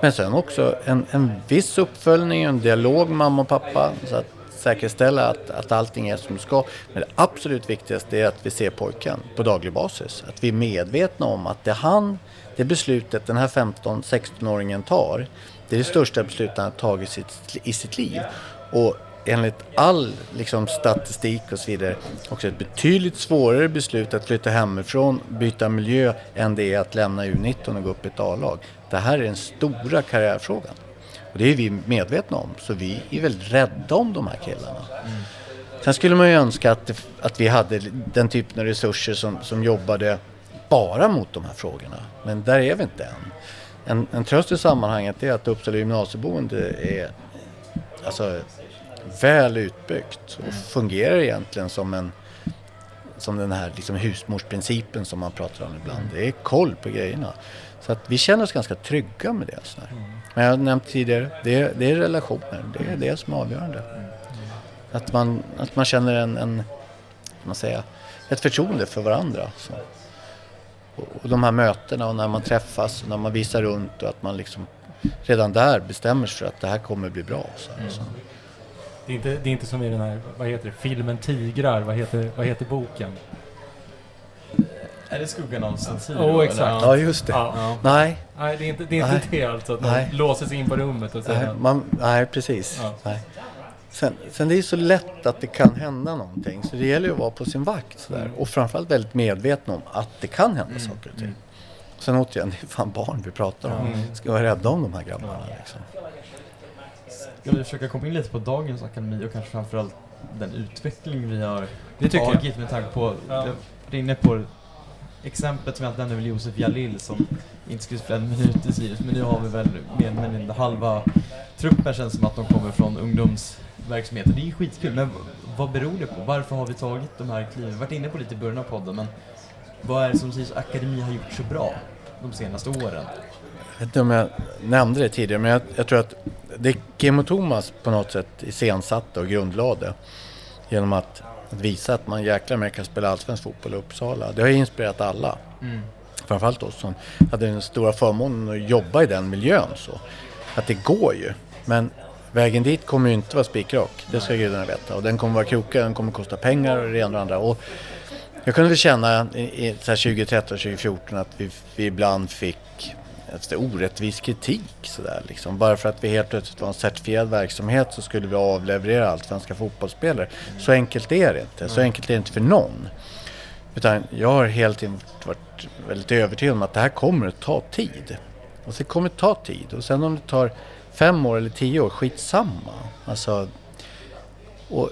Men sen också en, en viss uppföljning, en dialog mamma och pappa så att säkerställa att, att allting är som det ska. Men det absolut viktigaste är att vi ser pojken på daglig basis. Att vi är medvetna om att det han, det beslutet den här 15-16-åringen tar, det är det största beslutet han har tagit i sitt, i sitt liv. Och enligt all liksom, statistik och så vidare också ett betydligt svårare beslut att flytta hemifrån, byta miljö, än det är att lämna U19 och gå upp i ett A-lag. Det här är den stora karriärfrågan. Och det är vi medvetna om, så vi är väldigt rädda om de här killarna. Sen skulle man ju önska att, att vi hade den typen av resurser som, som jobbade bara mot de här frågorna. Men där är vi inte än. En, en tröst i sammanhanget är att Uppsala gymnasieboende är alltså, väl utbyggt och fungerar egentligen som en som den här liksom husmorsprincipen som man pratar om ibland. Det är koll på grejerna. Så att vi känner oss ganska trygga med det. Så här. Men jag har nämnt tidigare, det är, det är relationer. Det är det som är avgörande. Att man, att man känner en, en man säga, ett förtroende för varandra. Så. Och, och de här mötena och när man träffas och när man visar runt och att man liksom redan där bestämmer sig för att det här kommer bli bra. Så, så. Det, är inte, det är inte som i den här, vad heter det, filmen Tigrar, vad heter, vad heter boken? Är det skuggan av San Oh, exakt. Ja, just det. Ja. Ja. Nej, Nej, det är inte det, är inte Nej. det alltså, att Nej. man låser sig in på rummet och nej, säger man, nej precis. Ja. Nej. Sen, sen det är så lätt att det kan hända någonting. Så det gäller ju att vara på sin vakt. Sådär. Och framförallt väldigt medveten om att det kan hända saker och ting. Sen återigen, det är fan barn vi pratar om. Mm. Ska vara rädda om de här grabbarna. Liksom. Ska vi försöka komma in lite på dagens akademi och kanske framförallt den utveckling vi har Det tycker jag. tagit med tanke på, Ja. jag är inne på exemplet som jag nämnde är Josef Jalil som inte skulle spela en minut i Sirius, men nu har vi väl mer eller mindre halva truppen känns som att de kommer från ungdomsverksamheten. Det är ju skitkul, men vad beror det på? Varför har vi tagit de här kliven? Vi har varit inne på lite i början av podden, men vad är det som Sirius Akademi har gjort så bra de senaste åren? Jag vet inte om jag nämnde det tidigare, men jag, jag tror att det Kim och Thomas på något sätt iscensatte och grundlade genom att, att visa att man jäklar med kan spela allsvensk fotboll i Uppsala. Det har inspirerat alla. Framförallt oss som hade den stora förmånen att jobba i den miljön. Så. Att det går ju. Men Vägen dit kommer ju inte vara spikrak, det ska gudarna veta. Och den kommer vara krokig, den kommer kosta pengar och det ena och det andra. Och jag kunde väl känna i, i 2013, 2014 att vi, vi ibland fick efter orättvis kritik sådär liksom. Bara för att vi helt plötsligt var en certifierad verksamhet så skulle vi avleverera allt svenska fotbollsspelare. Så enkelt är det inte. Så enkelt är det inte för någon. Utan jag har helt tiden varit väldigt övertygad om att det här kommer att ta tid. Och det kommer att ta tid. Och sen om det tar fem år eller tio år, skitsamma. Alltså, och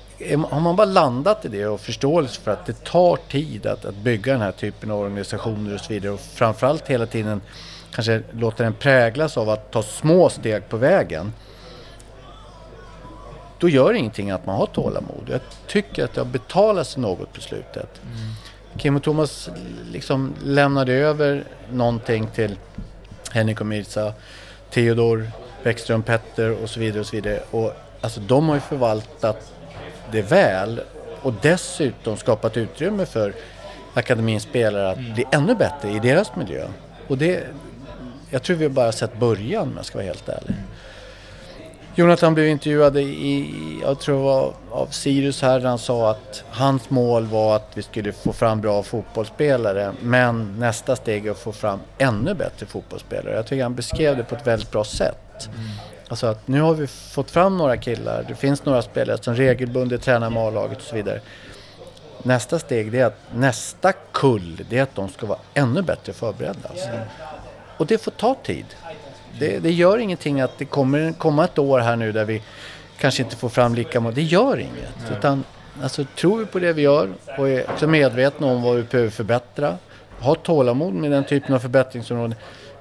har man bara landat i det och förståelse för att det tar tid att, att bygga den här typen av organisationer och så vidare och framförallt hela tiden kanske låter den präglas av att ta små steg på vägen. Då gör det ingenting att man har tålamod. Jag tycker att det har betalat sig något på slutet. Mm. Kim och Thomas liksom lämnade över någonting till Henrik och Mirza, Theodor, Bäckström, Petter och så vidare. Och så vidare. Och, alltså, de har ju förvaltat det väl och dessutom skapat utrymme för akademins spelare att mm. bli ännu bättre i deras miljö. Och det, jag tror vi bara sett början om jag ska vara helt ärlig. Jonathan blev intervjuad i, jag tror det var av Sirius här, där han sa att hans mål var att vi skulle få fram bra fotbollsspelare. Men nästa steg är att få fram ännu bättre fotbollsspelare. Jag tycker han beskrev det på ett väldigt bra sätt. Mm. Alltså att nu har vi fått fram några killar, det finns några spelare som regelbundet tränar med A-laget och så vidare. Nästa steg är att nästa kull, det är att de ska vara ännu bättre förberedda. Alltså. Och det får ta tid. Det, det, gör ingenting att det kommer komma ett år här nu där vi kanske inte får fram lika många. Det gör inget. Nej. Utan alltså, tror vi på det vi gör och är också medvetna om vad vi behöver förbättra. Ha tålamod med den typen av förbättringsområden.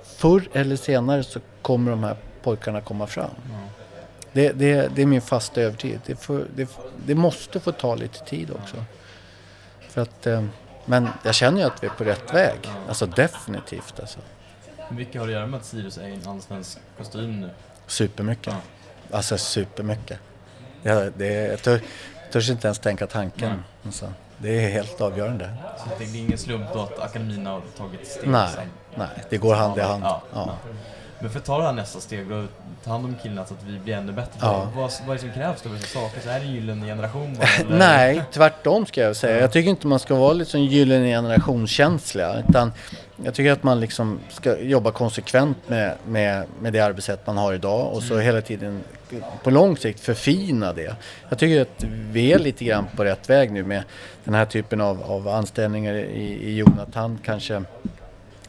Förr eller senare så kommer de här pojkarna komma fram. Mm. Det, det, det, är min fasta övertygelse. Det, får, det, det, måste få ta lite tid också. För att, eh, men jag känner ju att vi är på rätt väg. Alltså definitivt. Alltså. Mycket har det att göra med att Sirius är i en allsvensk kostym nu. Supermycket. Ja. Alltså supermycket. Ja, det jag, tör, törs inte ens tänka tanken. Mm. Alltså, det är helt avgörande. Så det är ingen slump då att akademin har tagit steg? Nej, nej det går hand i hand. Ja, ja. Men för att ta det här nästa steg och ta hand om killarna så att vi blir ännu bättre. Ja. Vad, vad är det som krävs då? saker? Så är det en gyllene generation bara, [laughs] Nej, tvärtom ska jag säga. Jag tycker inte man ska vara liksom gyllene generationskänsliga. Utan jag tycker att man liksom ska jobba konsekvent med, med, med det arbetssätt man har idag och så mm. hela tiden på lång sikt förfina det. Jag tycker att vi är lite grann på rätt väg nu med den här typen av, av anställningar i, i Jonathan kanske.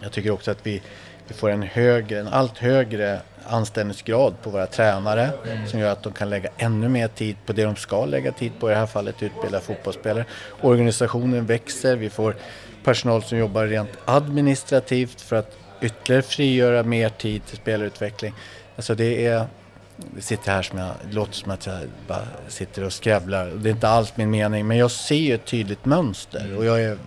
Jag tycker också att vi, vi får en, högre, en allt högre anställningsgrad på våra tränare mm. som gör att de kan lägga ännu mer tid på det de ska lägga tid på, i det här fallet utbilda fotbollsspelare. Organisationen växer, vi får personal som jobbar rent administrativt för att ytterligare frigöra mer tid till spelarutveckling. Alltså det är, det sitter här som jag, det låter som att jag bara sitter och skrävlar. Det är inte alls min mening, men jag ser ju ett tydligt mönster och jag, är,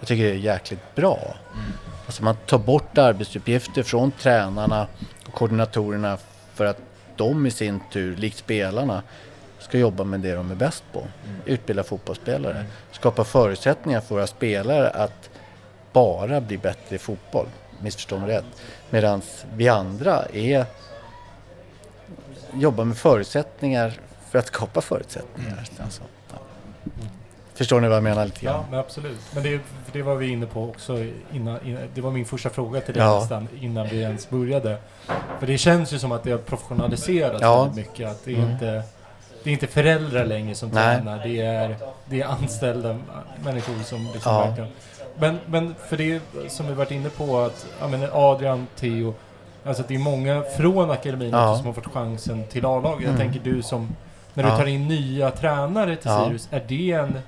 jag tycker det är jäkligt bra. Mm. Alltså man tar bort arbetsuppgifter från tränarna och koordinatorerna för att de i sin tur, likt spelarna, ska jobba med det de är bäst på. Mm. Utbilda fotbollsspelare. Mm. Skapa förutsättningar för våra spelare att bara bli bättre i fotboll. Missförstå mig rätt. Medan vi andra är jobbar med förutsättningar för att skapa förutsättningar. Alltså, ja. Förstår ni vad jag menar lite grann? Ja, men absolut. Men det, det var vi inne på också innan, innan det var min första fråga till dig ja. nästan innan vi ens började. För det känns ju som att det har professionaliserats ja. väldigt mycket. Att det mm. inte det är inte föräldrar längre som tränar, det är, det är anställda människor som liksom ja. verkligen... Men, men för det som vi varit inne på, att ja, men Adrian, Theo, alltså det är många från akademin ja. som har fått chansen till A-laget. Mm. Jag tänker du som, när du tar in nya tränare till Sirius, är det en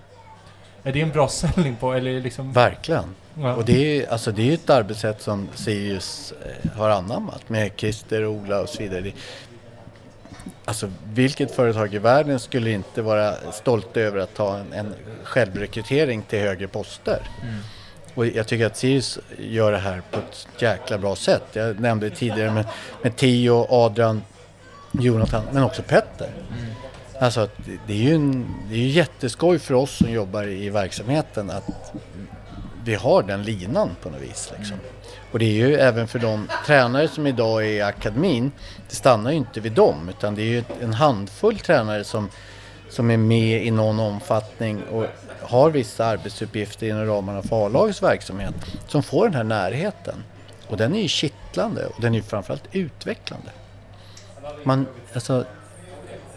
är det en bra [laughs] säljning på eller liksom? Verkligen. Ja. Och det är, alltså det är ett arbetssätt som Sirius eh, har anammat med Christer, Ola och så vidare. Alltså vilket företag i världen skulle inte vara stolt över att ta en, en självrekrytering till högre poster? Mm. Och jag tycker att Sirius gör det här på ett jäkla bra sätt. Jag nämnde det tidigare med, med Tio, Adrian, Jonathan, men också Petter. Mm. Alltså det är ju en, det är ju jätteskoj för oss som jobbar i verksamheten att vi har den linan på något vis. Liksom. Och det är ju även för de tränare som idag är i akademin, det stannar ju inte vid dem utan det är ju en handfull tränare som, som är med i någon omfattning och har vissa arbetsuppgifter inom ramarna för A-lagets verksamhet som får den här närheten. Och den är ju kittlande och den är ju framförallt utvecklande. Man, alltså,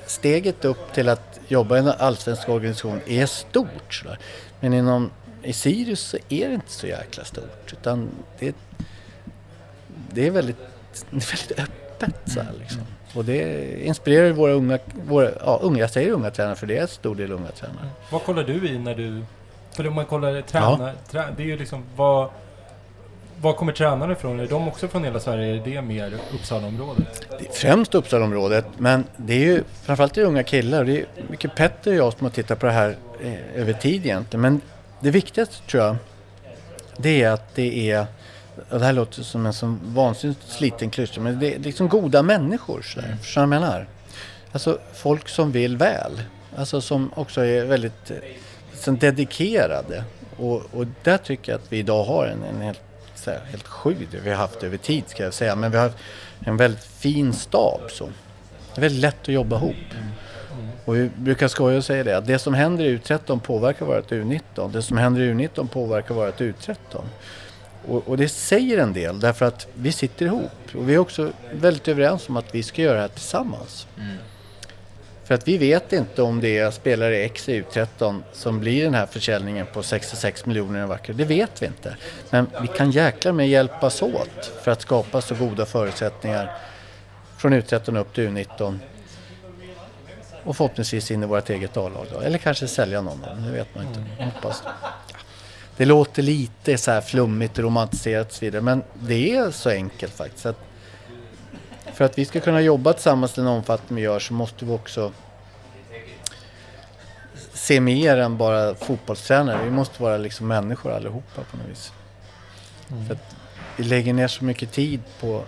steget upp till att jobba i en allsvensk organisation är stort. Sådär. Men inom, i Sirius så är det inte så jäkla stort. Utan det, det är väldigt, väldigt öppet. Så här, liksom. Och det inspirerar våra unga, våra, ja, unga, jag säger unga tränare för det är en stor del unga tränare. Vad kollar du i när du... För om man kollar tränare, trä, det är ju liksom vad... Var kommer tränarna ifrån? Är de också från hela Sverige? Är det mer Uppsalaområdet? Det är främst Uppsalaområdet, men det är ju framförallt det är unga killar. Det är mycket Petter och jag som har tittat på det här eh, över tid egentligen. Men det viktigaste tror jag, det är att det är och det här låter som en sån vansinnigt sliten klyscha, men det är liksom goda människor. Sådär. Mm. Förstår du vad jag menar? Alltså folk som vill väl. Alltså som också är väldigt liksom, dedikerade. Och, och där tycker jag att vi idag har en, en helt, här, helt sjuk, vi har haft över tid ska jag säga, men vi har en väldigt fin stab. Så. Det är väldigt lätt att jobba ihop. Mm. Och vi brukar skoja och säga det, att det som händer i U13 påverkar vårt U19. Det som händer i U19 påverkar vårt U13. Och, och, det säger en del därför att vi sitter ihop. Och vi är också väldigt överens om att vi ska göra det här tillsammans. Mm. För att vi vet inte om det är spelare X i U13 som blir den här försäljningen på 66 miljoner en vacker. Det vet vi inte. Men vi kan jäkla med hjälpas åt för att skapa så goda förutsättningar från U13 upp till U19 och förhoppningsvis in i vårt eget A-lag Eller kanske sälja någon av dem, det vet man inte. Mm. Hoppas. Det låter lite så här flummigt, romantiserat och så vidare. Men det är så enkelt faktiskt. Att för att vi ska kunna jobba tillsammans i den omfattning vi gör så måste vi också se mer än bara fotbollstränare. Vi måste vara liksom människor allihopa på något vis. Mm. För att vi lägger ner så mycket tid på,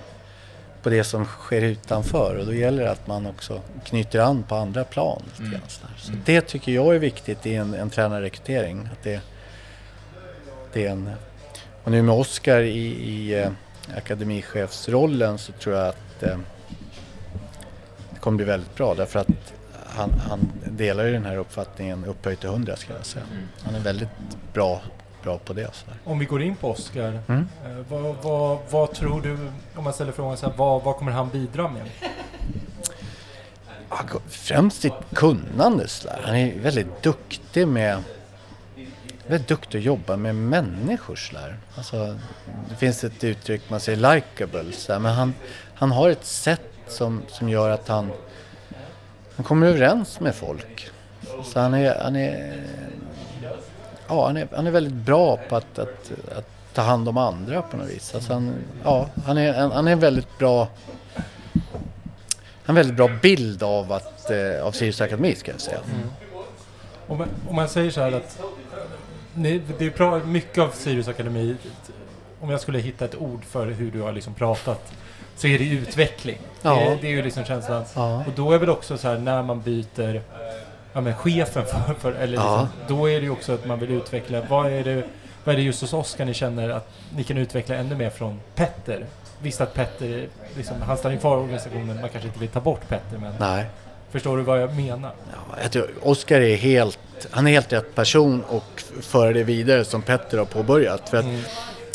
på det som sker utanför och då gäller det att man också knyter an på andra plan. Mm. Så mm. det tycker jag är viktigt i en, en tränarrekrytering. Att det, det är en, och nu med Oskar i, i eh, akademichefsrollen så tror jag att eh, det kommer bli väldigt bra därför att han, han delar ju den här uppfattningen upphöjt till hundra ska jag säga. Mm. Han är väldigt bra, bra på det. Om vi går in på Oskar, mm. eh, vad, vad, vad, tror du, om man ställer frågan så här, vad, vad kommer han bidra med? Främst sitt kunnande. Han är väldigt duktig med väldigt duktig att jobba med människor sådär. Alltså, det finns ett uttryck, man säger likeable, sådär, men han, han har ett sätt som, som gör att han, han kommer överens med folk. Så han är, han är, ja, han är, han är väldigt bra på att, att, att ta hand om andra på något vis. Alltså han, ja, han, är, han är en väldigt bra en väldigt bra bild av, att, eh, av Sirius Akademi ska jag säga. Mm. Om, man, om man säger så här att ni, det är bra, mycket av Sirius Akademi, om jag skulle hitta ett ord för hur du har liksom pratat, så är det utveckling. Ja. Det, det, är ju liksom känslan. Ja. Och då är väl också så här när man byter ja, men chefen för, för eller liksom, ja. då är det ju också att man vill utveckla, vad är det, vad är det just hos Oskar ni känner att ni kan utveckla ännu mer från Petter? Visst att Petter, liksom, han stannar kvar i organisationen, man kanske inte vill ta bort Petter men Nej. Förstår du vad jag menar? Ja, jag tror Oskar är helt, han är helt rätt person och föra det vidare som Petter har påbörjat. För att mm.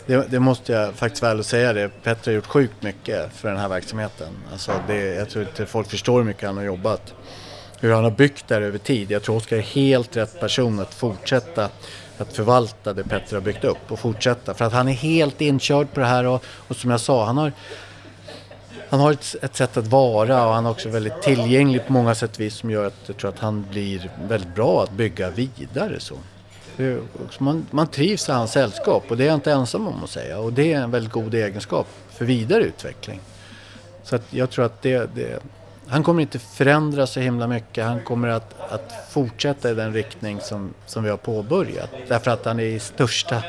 det, det, måste jag faktiskt väl säga det, Petter har gjort sjukt mycket för den här verksamheten. Alltså det, jag tror inte folk förstår hur mycket han har jobbat. Hur han har byggt där över tid. Jag tror Oskar är helt rätt person att fortsätta att förvalta det Petter har byggt upp och fortsätta. För att han är helt inkörd på det här och, och som jag sa, han har han har ett, ett, sätt att vara och han är också väldigt tillgänglig på många sätt och vis som gör att jag tror att han blir väldigt bra att bygga vidare så. Man, man trivs i hans sällskap och det är jag inte ensam om att säga och det är en väldigt god egenskap för vidare utveckling. Så att jag tror att det, det han kommer inte förändra så himla mycket. Han kommer att, att fortsätta i den riktning som, som vi har påbörjat. Därför att han är i största,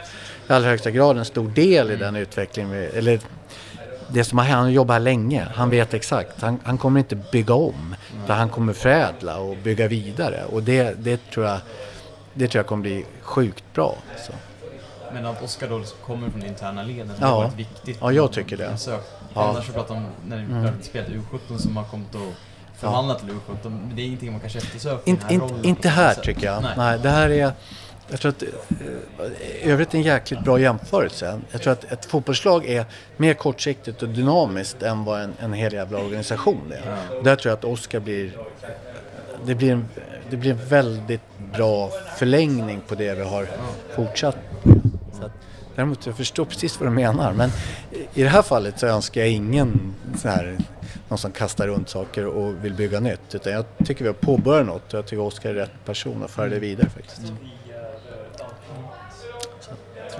i allra högsta grad en stor del i den utvecklingen, eller det som har hänt, han jobbat här länge, han vet exakt. Han, han kommer inte bygga om, utan han kommer förädla och bygga vidare. Och det, det, tror, jag, det tror jag kommer bli sjukt bra. Så. Men att Oskar då kommer från interna leden, det Ja. har varit viktigt. Ja, jag tycker det. Sök. Ja. Annars så pratar om när ni Mm. spelat U17 som har kommit att förvandla till U17. Men det är ingenting man kanske eftersöker i Inte, den här inte, rollen inte här tycker jag. Nej. Nej. det här är... Jag tror att eh, övrigt en jäkligt bra jämförelse. Jag tror att ett fotbollslag är mer kortsiktigt och dynamiskt än vad en, en hel jävla organisation är. Där tror jag att Oskar blir... Det blir, en, det blir en väldigt bra förlängning på det vi har fortsatt så att, Däremot jag förstår precis vad du menar men i det här fallet så önskar jag ingen så här, någon som kastar runt saker och vill bygga nytt. Utan jag tycker vi har påbörjat något och jag tycker Oskar är rätt person att föra det vidare faktiskt.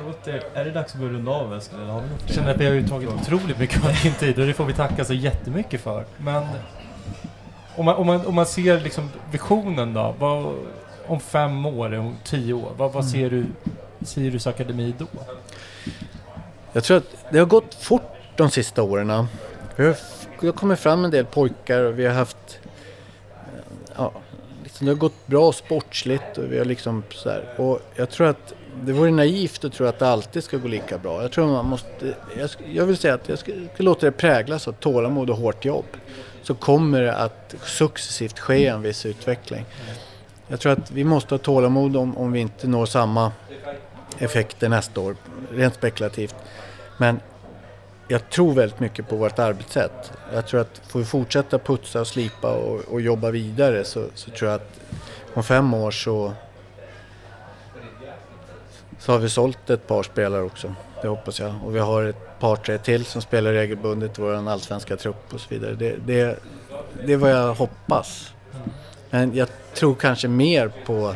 Att det, är det dags att börja runda av Eskil? Eller har vi något Jag känner att vi har ju tagit otroligt mycket av din tid och det får vi tacka så jättemycket för. Men om man, om man, om man ser liksom visionen då, vad, om fem år, om tio år, vad, vad ser du Sirius Akademi då? Jag tror att det har gått fort de sista åren. Vi har, det har kommit fram en del pojkar och vi har haft... Eh, ja, liksom det har gått bra sportsligt och vi har liksom så här. Och jag tror att det vore naivt att tro att det alltid ska gå lika bra. Jag tror man måste... Jag, jag vill säga att jag ska, ska låta det präglas av tålamod och hårt jobb. Så kommer det att successivt ske en viss utveckling. Jag tror att vi måste ha tålamod om, om vi inte når samma effekter nästa år, rent spekulativt. Men jag tror väldigt mycket på vårt arbetssätt. Jag tror att får vi fortsätta putsa och slipa och, och jobba vidare så, så tror jag att om fem år så, så har vi sålt ett par spelare också. Det hoppas jag. Och vi har ett par, tre till som spelar regelbundet i vår allsvenska trupp och så vidare. Det, det, det är vad jag hoppas. Men jag tror kanske mer på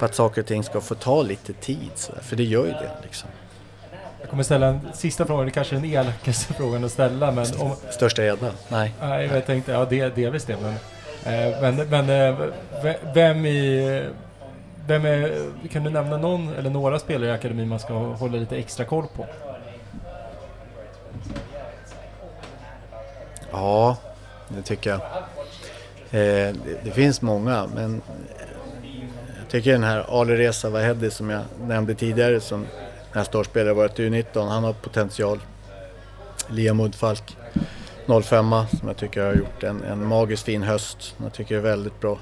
på att saker och ting ska få ta lite tid. Så där, för det gör ju det. Liksom. Jag kommer ställa en sista fråga, det kanske är den elakaste [laughs] frågan att ställa men om, Största gädda? Nej. Nej, jag tänkte, ja det, delvis det men... Eh, men, men eh, ve- vem i... Vem är, kan du nämna någon eller några spelare i akademin man ska hålla lite extra koll på? Ja, det tycker jag. Eh, det, det finns många, men tycker den här Ali Reza Vahedi som jag nämnde tidigare som nästa års spelare varit i U19, han har potential. Liam Uddfalk, 05 som jag tycker har gjort en, en magiskt fin höst, jag tycker är väldigt bra.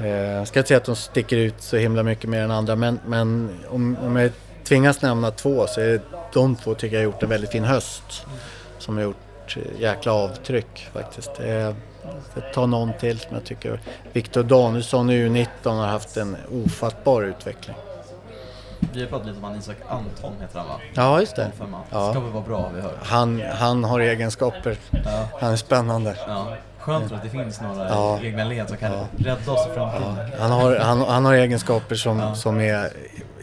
Eh, jag ska inte säga att de sticker ut så himla mycket mer än andra, men, men om, om jag tvingas nämna två så är det de två tycker jag har gjort en väldigt fin höst. Som har gjort eh, jäkla avtryck faktiskt. Eh, ta någon till som jag tycker. Viktor Danielsson i U19 har haft en ofattbar utveckling. Vi har pratat lite om han Isak Anton heter han va? Ja, just det. 05 Ja. Ska väl vara bra har vi hört. Han, han har egenskaper. Ja. Han är spännande. ja. Skönt att det finns några Ja. egna led som kan Ja. rädda oss i framtiden. Han har, han, han har egenskaper som, Ja. som är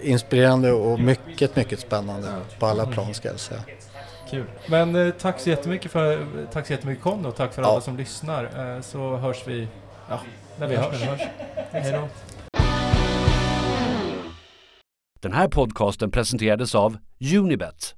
inspirerande och mycket, mycket spännande på alla plan ska jag säga. Kul. Men eh, tack så jättemycket för, tack så jättemycket Conny och tack för Ja. alla som lyssnar. Eh, så hörs vi, ja, när vi hörs. Hej då. Den här podcasten presenterades av Unibet,